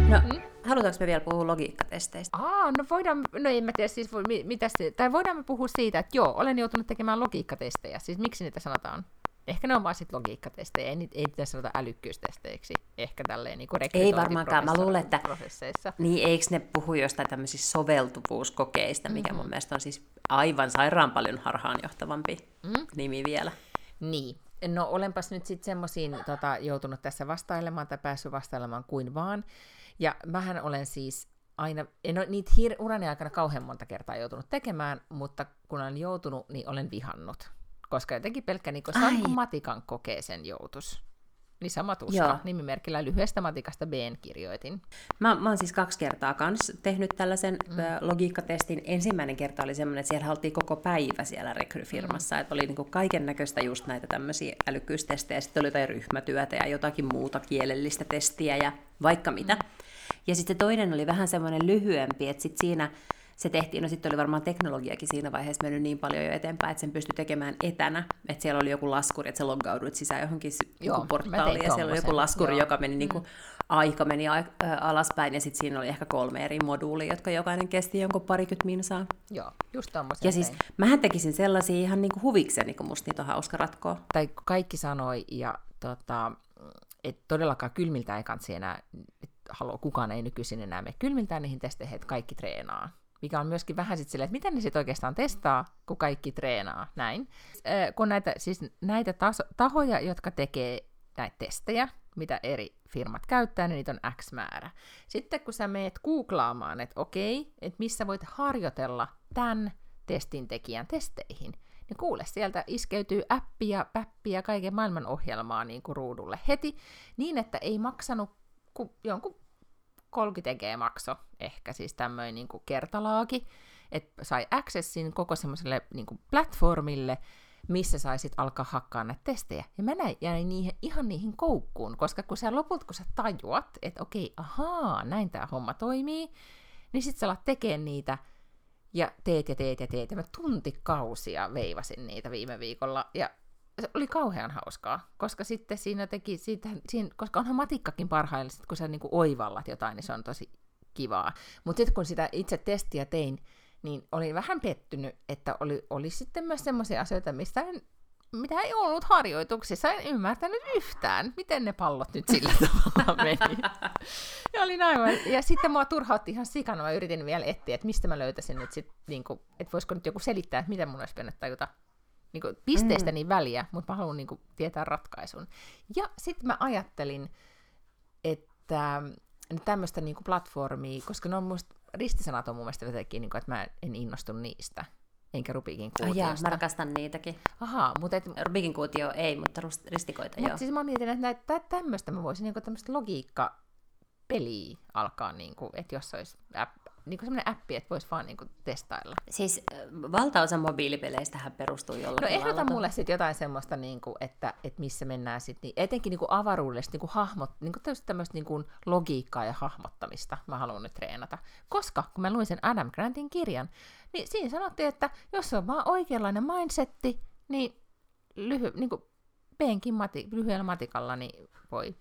[SPEAKER 2] no, mm? halutaanko me vielä puhua logiikkatesteistä?
[SPEAKER 3] Aa, no voidaan, no en mä tiedä, siis mitä se, tai voidaan me puhua siitä, että joo, olen joutunut tekemään logiikkatestejä, siis miksi niitä sanotaan? Ehkä ne on vaan sitten logiikkatestejä, ei, ei pitäisi sanota älykkyystesteiksi, ehkä tälleen niin
[SPEAKER 2] Ei varmaankaan, mä luulen, että prosesseissa. niin eikö ne puhu jostain tämmöisistä soveltuvuuskokeista, mikä mm-hmm. mun mielestä on siis aivan sairaan paljon harhaanjohtavampi mm. nimi vielä.
[SPEAKER 3] Niin, no olenpas nyt sitten semmoisiin tota, joutunut tässä vastailemaan tai päässyt vastailemaan kuin vaan, ja mähän olen siis aina, en ole niitä hir- urani aikana kauhean monta kertaa joutunut tekemään, mutta kun olen joutunut, niin olen vihannut koska jotenkin pelkkä niin kuin matikan kokeeseen joutus. Niin sama tuska, Joo. nimimerkillä lyhyestä matikasta B kirjoitin.
[SPEAKER 2] Mä, mä oon siis kaksi kertaa kans tehnyt tällaisen mm. logiikkatestin. Ensimmäinen kerta oli semmoinen, että siellä oltiin koko päivä siellä rekryfirmassa, mm. että oli niinku kaiken näköistä just näitä tämmöisiä älykkyystestejä, sitten oli jotain ryhmätyötä ja jotakin muuta kielellistä testiä ja vaikka mitä. Mm. Ja sitten toinen oli vähän semmoinen lyhyempi, että sitten siinä se tehtiin, no sitten oli varmaan teknologiakin siinä vaiheessa mennyt niin paljon jo eteenpäin, että sen pystyi tekemään etänä, että siellä oli joku laskuri, että sä loggauduit sisään johonkin Joo, portaaliin ja siellä oli joku laskuri, Joo. joka meni niin kuin mm. aika meni a- alaspäin, ja sitten siinä oli ehkä kolme eri moduulia, jotka jokainen kesti jonkun parikymmentä minsaa.
[SPEAKER 3] Joo, just tommosen
[SPEAKER 2] Ja siis
[SPEAKER 3] tein.
[SPEAKER 2] mähän tekisin sellaisia ihan niinku huvikseni, kun musta niitä on hauska ratkoa.
[SPEAKER 3] tai kaikki sanoi, ja tota, että todellakaan kylmiltä ei kansi enää, haloo, kukaan ei nykyisin enää mene kylmiltään niihin testeihin, että kaikki treenaa. Mikä on myöskin vähän sitten silleen, että miten ne sitten oikeastaan testaa, kun kaikki treenaa, näin. Kun näitä, siis näitä taso, tahoja, jotka tekee näitä testejä, mitä eri firmat käyttää, niin niitä on X määrä. Sitten kun sä meet googlaamaan, että okei, että missä voit harjoitella tämän testin tekijän testeihin, niin kuule, sieltä iskeytyy appia, päppiä, kaiken maailman ohjelmaa niin kuin ruudulle heti, niin että ei maksanut ku, jonkun 30 G makso, ehkä siis tämmöinen niin kertalaaki, että sai accessin koko semmoiselle niin platformille, missä saisit alkaa hakkaa näitä testejä. Ja mä näin, jäin niihin, ihan niihin koukkuun, koska kun sä lopulta, kun sä tajuat, että okei, ahaa, näin tämä homma toimii, niin sit sä alat tekemään niitä, ja teet ja teet ja teet, ja mä tuntikausia veivasin niitä viime viikolla, ja se oli kauhean hauskaa, koska sitten siinä teki, siitä, siinä, koska onhan matikkakin parhailla, kun sä niinku oivallat jotain, niin se on tosi kivaa. Mutta sitten kun sitä itse testiä tein, niin olin vähän pettynyt, että oli, oli sitten myös semmoisia asioita, mistä en, mitä ei ollut harjoituksissa, en ymmärtänyt yhtään, miten ne pallot nyt sillä tavalla meni. Ja, olin aivan, ja sitten mua turhautti ihan sikana, mä yritin vielä etsiä, että mistä mä löytäisin nyt sit, niin että voisiko nyt joku selittää, että miten mun olisi pitänyt tajuta niin kuin, pisteistä mm. niin väliä, mutta mä haluan niin kuin, tietää ratkaisun. Ja sitten mä ajattelin, että tämmöistä niin kuin platformia, koska ne on musta, ristisanat on mun mielestä jotenkin, niin kuin, että mä en innostu niistä, enkä Rubikin
[SPEAKER 2] Oh, jaa,
[SPEAKER 3] kuutiosta.
[SPEAKER 2] mä rakastan niitäkin.
[SPEAKER 3] Ahaa, mutta et,
[SPEAKER 2] Rubikin kuutio ei, mutta ristikoita joo.
[SPEAKER 3] Mutta siis mä mietin, että näitä, tämmöistä mä voisin niinku tämmöistä logiikka peliä alkaa, niinku, että jos olisi app, niinku semmoinen appi, että voisi vaan niinku testailla.
[SPEAKER 2] Siis äh, valtaosa mobiilipeleistähän perustuu
[SPEAKER 3] No
[SPEAKER 2] jollakin
[SPEAKER 3] ehdota mulle sitten jotain semmoista, niinku, että, että missä mennään sitten, niin etenkin niinku avaruudelle niinku hahmot, niinku tämmöistä niinku logiikkaa ja hahmottamista mä haluan nyt treenata. Koska kun mä luin sen Adam Grantin kirjan, niin siinä sanottiin, että jos on vaan oikeanlainen mindsetti, niin lyhy, niinku penkin mati, lyhyellä matikalla niin voi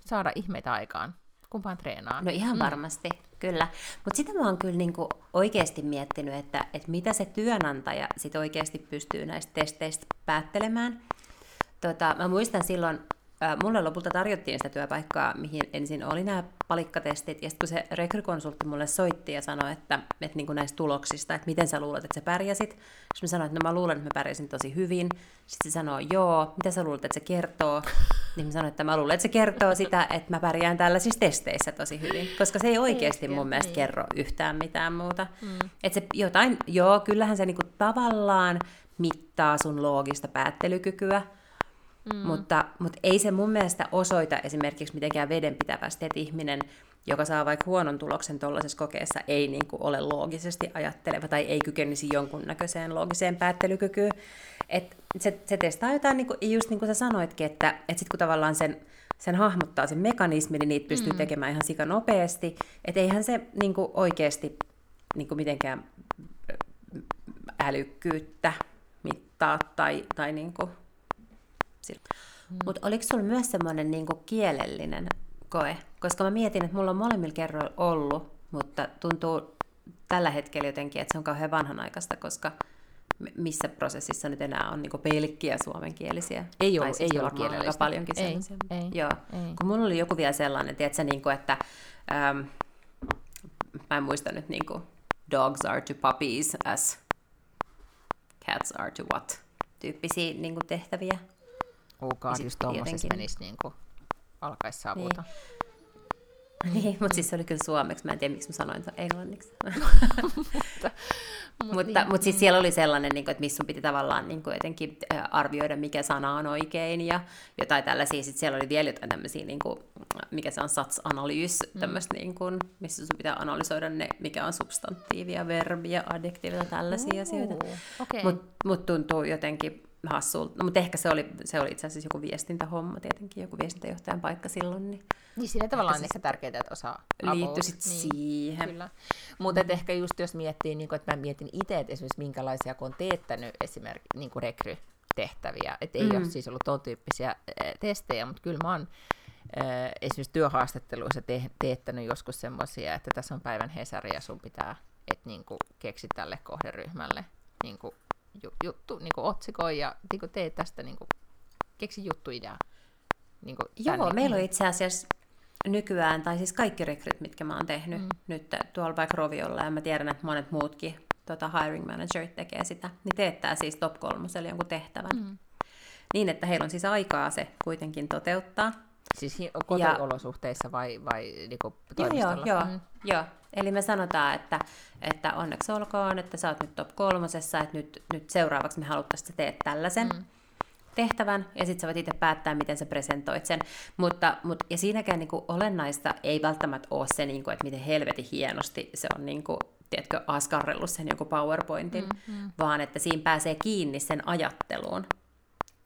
[SPEAKER 3] saada ihmeitä aikaan, kun vaan treenaa.
[SPEAKER 2] No ihan varmasti, kyllä. Mutta sitä mä oon kyllä niinku oikeasti miettinyt, että, että mitä se työnantaja sit oikeasti pystyy näistä testeistä päättelemään. Tota, mä muistan silloin, mulle lopulta tarjottiin sitä työpaikkaa, mihin ensin oli nämä palikkatestit, ja sitten kun se rekrykonsultti mulle soitti ja sanoi, että, että niinku näistä tuloksista, että miten sä luulet, että sä pärjäsit, sitten mä sanoin, että no mä luulen, että mä pärjäsin tosi hyvin. Sitten se sanoi, joo, mitä sä luulet, että se kertoo? Niin mä sanoin, että mä luulen, että se kertoo sitä, että mä pärjään tällaisissa testeissä tosi hyvin, koska se ei oikeasti mun mielestä kerro yhtään mitään muuta. Mm. Että se jotain, joo, kyllähän se niinku tavallaan mittaa sun loogista päättelykykyä, mm. mutta, mutta ei se mun mielestä osoita esimerkiksi mitenkään vedenpitävästi, että ihminen, joka saa vaikka huonon tuloksen tuollaisessa kokeessa, ei niin kuin ole loogisesti ajatteleva tai ei kykenisi jonkunnäköiseen loogiseen päättelykykyyn. Et se, se testaa jotain, niin kuin, just niin kuin sä sanoitkin, että, että sitten kun tavallaan sen, sen hahmottaa sen mekanismin, niin niitä pystyy mm. tekemään ihan sika nopeasti. Että eihän se niin kuin oikeasti niin kuin mitenkään älykkyyttä mittaa tai, tai niin kuin. Mm. Mutta oliko sulla myös semmoinen niinku kielellinen koe? Koska mä mietin, että mulla on molemmilla kerroilla ollut, mutta tuntuu tällä hetkellä jotenkin, että se on kauhean vanhanaikaista, koska missä prosessissa nyt enää on niinku pelkkiä suomenkielisiä.
[SPEAKER 3] Ei ole,
[SPEAKER 2] siis
[SPEAKER 3] ei ole
[SPEAKER 2] varmaan aika
[SPEAKER 3] kielellistä.
[SPEAKER 2] paljonkin
[SPEAKER 3] Ei,
[SPEAKER 2] sellaisia.
[SPEAKER 3] ei,
[SPEAKER 2] Joo.
[SPEAKER 3] ei.
[SPEAKER 2] Kun mulla oli joku vielä sellainen, tiedätkö, niinku, että ähm, mä en muista nyt niinku, dogs are to puppies as cats are to what tyyppisiä niinku, tehtäviä.
[SPEAKER 3] Just tommosessa
[SPEAKER 2] jotenkin-
[SPEAKER 3] menisi niin kuin alkaisi saavuta.
[SPEAKER 2] Niin, mutta siis se oli kyllä suomeksi. Mä en tiedä, miksi mä sanoin sen englanniksi. mutta mutta,
[SPEAKER 3] niin.
[SPEAKER 2] mutta siis siellä oli sellainen, niin kuin, että missä sun piti tavallaan niin kuin jotenkin arvioida, mikä sana on oikein ja jotain tällaisia. Sitten siellä oli vielä jotain tämmöisiä, niin kuin, mikä se on satsanalyys, mm. tämmöistä, niin kuin, missä sun pitää analysoida ne, mikä on substantiivia, verbiä, adjektiivia, tällaisia
[SPEAKER 3] Ooh,
[SPEAKER 2] asioita.
[SPEAKER 3] okei.
[SPEAKER 2] Mutta mut tuntuu jotenkin hassulta. No, mutta ehkä se oli, se oli itse asiassa joku viestintähomma tietenkin, joku viestintäjohtajan paikka silloin. Niin
[SPEAKER 3] Niin sillä tavalla on
[SPEAKER 2] Ehkä
[SPEAKER 3] tärkeää, että osaa
[SPEAKER 2] liittyi
[SPEAKER 3] about.
[SPEAKER 2] sitten
[SPEAKER 3] niin.
[SPEAKER 2] siihen.
[SPEAKER 3] Kyllä. Mutta mm. ehkä just jos miettii, niin kun, että mä mietin itse, että esimerkiksi minkälaisia, kun on teettänyt esimerkiksi niin rekrytehtäviä, että ei mm. ole siis ollut tuon tyyppisiä testejä, mutta kyllä mä oon esimerkiksi työhaastatteluissa te- teettänyt joskus semmoisia, että tässä on päivän Hesari ja sun pitää et niinku keksi tälle kohderyhmälle niinku juttu, niinku otsikoi ja niinku teet tästä niinku, keksi juttuidea. Niinku,
[SPEAKER 2] Joo,
[SPEAKER 3] tänne.
[SPEAKER 2] meillä on itse asiassa nykyään, tai siis kaikki rekryt, mitkä mä oon tehnyt mm. nyt tuolla vaikka Roviolla, ja mä tiedän, että monet muutkin tota, hiring managerit tekee sitä, niin teettää siis top kolmoselle jonkun tehtävän. Mm. Niin, että heillä on siis aikaa se kuitenkin toteuttaa.
[SPEAKER 3] Siis kotiolosuhteissa vai, vai niinku
[SPEAKER 2] Joo,
[SPEAKER 3] toimistolla?
[SPEAKER 2] joo,
[SPEAKER 3] Mm.
[SPEAKER 2] joo. Eli me sanotaan, että, että onneksi olkoon, että sä oot nyt top kolmosessa, että nyt, nyt seuraavaksi me haluttaisiin, että teet tällaisen mm. tehtävän, ja sitten sä voit itse päättää, miten sä presentoit sen. Mutta, mutta, ja siinäkään niin kuin olennaista ei välttämättä ole se, niin kuin, että miten helvetin hienosti se on niin kuin, tiedätkö, askarrellut sen joku PowerPointin, mm, mm. vaan että siinä pääsee kiinni sen ajatteluun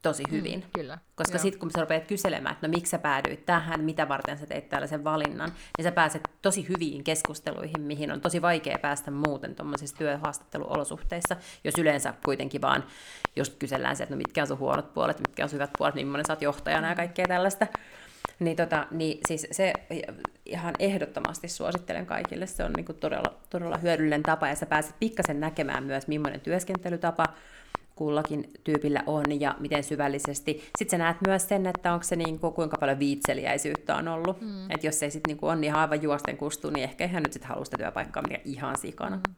[SPEAKER 2] tosi hyvin.
[SPEAKER 3] Mm, kyllä.
[SPEAKER 2] Koska sitten kun sä rupeat kyselemään, että no miksi sä päädyit tähän, mitä varten sä teit tällaisen valinnan, niin sä pääset tosi hyviin keskusteluihin, mihin on tosi vaikea päästä muuten tuommoisissa työhaastatteluolosuhteissa, jos yleensä kuitenkin vaan just kysellään se, että no mitkä on sun huonot puolet, mitkä on sun hyvät puolet, millainen sä oot johtajana ja kaikkea tällaista. Niin, tota, niin siis se ihan ehdottomasti suosittelen kaikille. Se on niinku todella, todella hyödyllinen tapa ja sä pääset pikkasen näkemään myös, millainen työskentelytapa kullakin tyypillä on ja miten syvällisesti. Sitten sä näet myös sen, että onko se niinku, kuinka paljon viitseliäisyyttä on ollut. Mm. Että jos se sitten niinku on ihan aivan juosten kustu, niin ehkä ihan nyt sitten halua sitä työpaikkaa mikä ihan sikana. Mm.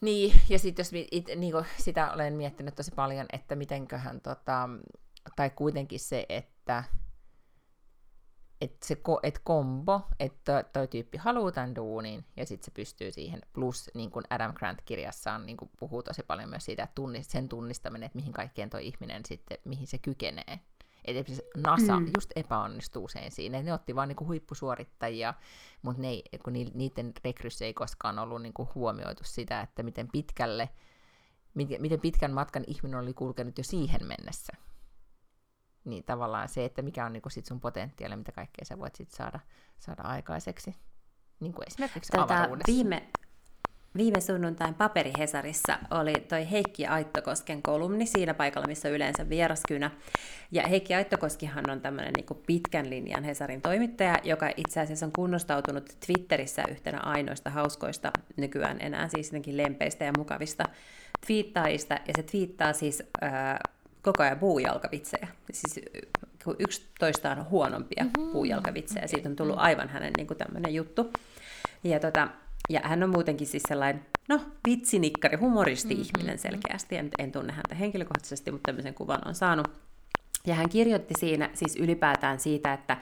[SPEAKER 3] Niin, ja sitten jos it, niinku, sitä olen miettinyt tosi paljon, että mitenköhän, tota, tai kuitenkin se, että että se ko, et kombo, että toi tyyppi haluaa tämän duunin, ja sitten se pystyy siihen, plus niin kuin Adam Grant-kirjassaan niin kuin puhuu tosi paljon myös siitä, että tunnist, sen tunnistaminen, että mihin kaikkeen toi ihminen sitten, mihin se kykenee. Että NASA mm. just epäonnistuu usein siinä. Ne otti vaan niinku huippusuorittajia, mutta ne ei, kun ni, niiden rekryssä ei koskaan ollut niinku huomioitu sitä, että miten pitkälle, miten, miten pitkän matkan ihminen oli kulkenut jo siihen mennessä. Niin tavallaan se, että mikä on niinku sit sun potentiaali, mitä kaikkea sä voit sit saada, saada aikaiseksi. Niin kuin esimerkiksi
[SPEAKER 2] Tota,
[SPEAKER 3] avaruudessa.
[SPEAKER 2] viime, viime sunnuntain paperihesarissa oli toi Heikki Aittokosken kolumni siinä paikalla, missä yleensä vieraskynä. Ja Heikki Aittokoskihan on tämmöinen niin pitkän linjan Hesarin toimittaja, joka itse asiassa on kunnostautunut Twitterissä yhtenä ainoista hauskoista nykyään enää siis jotenkin lempeistä ja mukavista twiittaajista. Ja se twiittaa siis ää, koko ajan puujalkavitsejä. Siis yksi toistaan huonompia mm-hmm. puujalkavitsejä. Siitä on tullut aivan hänen niin tämmöinen juttu. Ja, tota, ja hän on muutenkin siis sellainen, no, vitsinikkari, humoristi-ihminen selkeästi. En, en tunne häntä henkilökohtaisesti, mutta tämmöisen kuvan on saanut. Ja hän kirjoitti siinä siis ylipäätään siitä, että,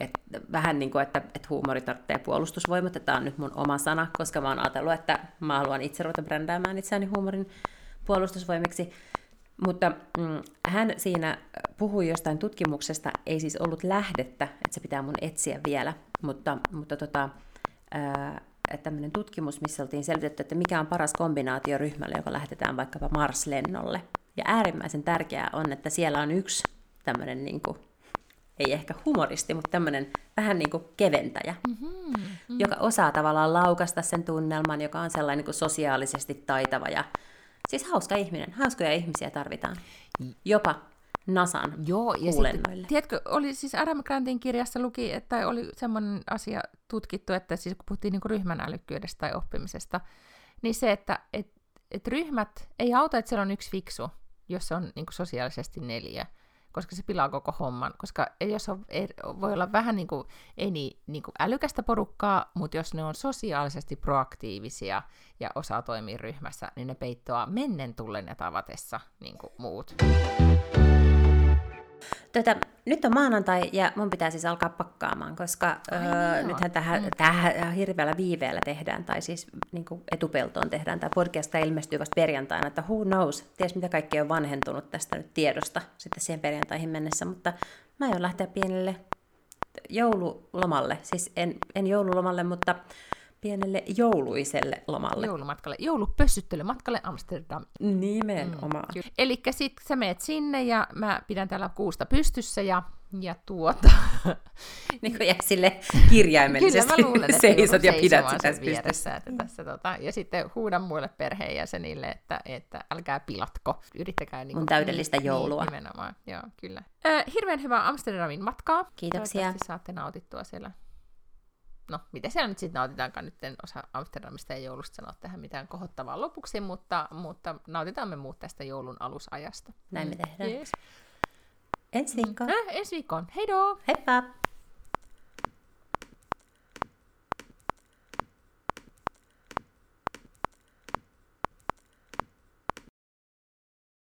[SPEAKER 2] että vähän niin kuin, että, että huumori tarvitsee puolustusvoimat, että tämä on nyt mun oma sana, koska mä oon ajatellut, että mä haluan itse ruveta brändäämään itseäni huumorin puolustusvoimiksi. Mutta mm, hän siinä puhui jostain tutkimuksesta, ei siis ollut lähdettä, että se pitää mun etsiä vielä, mutta, mutta tota, ää, tämmöinen tutkimus, missä oltiin selvitetty, että mikä on paras kombinaatio ryhmälle, joka lähetetään vaikkapa Mars-lennolle. Ja äärimmäisen tärkeää on, että siellä on yksi tämmöinen, niin kuin, ei ehkä humoristi, mutta tämmöinen vähän niin kuin keventäjä, mm-hmm, mm-hmm. joka osaa tavallaan laukasta sen tunnelman, joka on sellainen niin kuin sosiaalisesti taitava ja Siis hauska ihminen. Hauskoja ihmisiä tarvitaan. Jopa Nasan
[SPEAKER 3] Joo, ja sitten, tiedätkö, oli siis Adam Grantin kirjassa luki, että oli semmoinen asia tutkittu, että siis kun puhuttiin niin ryhmän älykkyydestä tai oppimisesta, niin se, että et, et ryhmät ei auta, että siellä on yksi fiksu, jos on niin sosiaalisesti neljä, koska se pilaa koko homman. Koska jos on, ei, voi olla vähän niin kuin, ei niin, niin kuin älykästä porukkaa, mutta jos ne on sosiaalisesti proaktiivisia ja osaa toimia ryhmässä, niin ne peittoaa mennen tullen ja tavatessa niin kuin muut.
[SPEAKER 2] Tätä, nyt on maanantai ja mun pitää siis alkaa pakkaamaan, koska öö, nythän tähän, mm. tähän hirveällä viiveellä tehdään, tai siis niin kuin etupeltoon tehdään. Tämä podcast ilmestyy vasta perjantaina, että who knows, ties mitä kaikki on vanhentunut tästä nyt tiedosta sitten siihen perjantaihin mennessä, mutta mä aion lähteä pienelle joululomalle, siis en, en joululomalle, mutta pienelle jouluiselle lomalle.
[SPEAKER 3] Joulumatkalle, joulupössyttelymatkalle Amsterdam.
[SPEAKER 2] Nimenomaan. Mm,
[SPEAKER 3] Eli sitten sä meet sinne ja mä pidän täällä kuusta pystyssä ja, ja tuota...
[SPEAKER 2] niin kuin sille kirjaimellisesti
[SPEAKER 3] Kyllä mä luulen, että
[SPEAKER 2] seisot ja pidät sitä
[SPEAKER 3] vieressä, että tässä, tota, ja sitten huudan muille perheenjäsenille, että, että älkää pilatko, yrittäkää niin
[SPEAKER 2] Mun täydellistä joulua.
[SPEAKER 3] Niin, nimenomaan, joo, kyllä. Äh, hirveän hyvää Amsterdamin matkaa.
[SPEAKER 2] Kiitoksia.
[SPEAKER 3] Toivottavasti saatte nautittua siellä. No, miten siellä nyt sitten nautitaankaan, nyt en osaa Amsterdamista ja joulusta sanoa tähän mitään kohottavaa lopuksi, mutta, mutta nautitaan me muut tästä joulun alusajasta.
[SPEAKER 2] Näin me tehdään.
[SPEAKER 3] Yes.
[SPEAKER 2] Ensi viikkoon.
[SPEAKER 3] Äh, ensi viikkoon. Heidoo!
[SPEAKER 2] Heippa!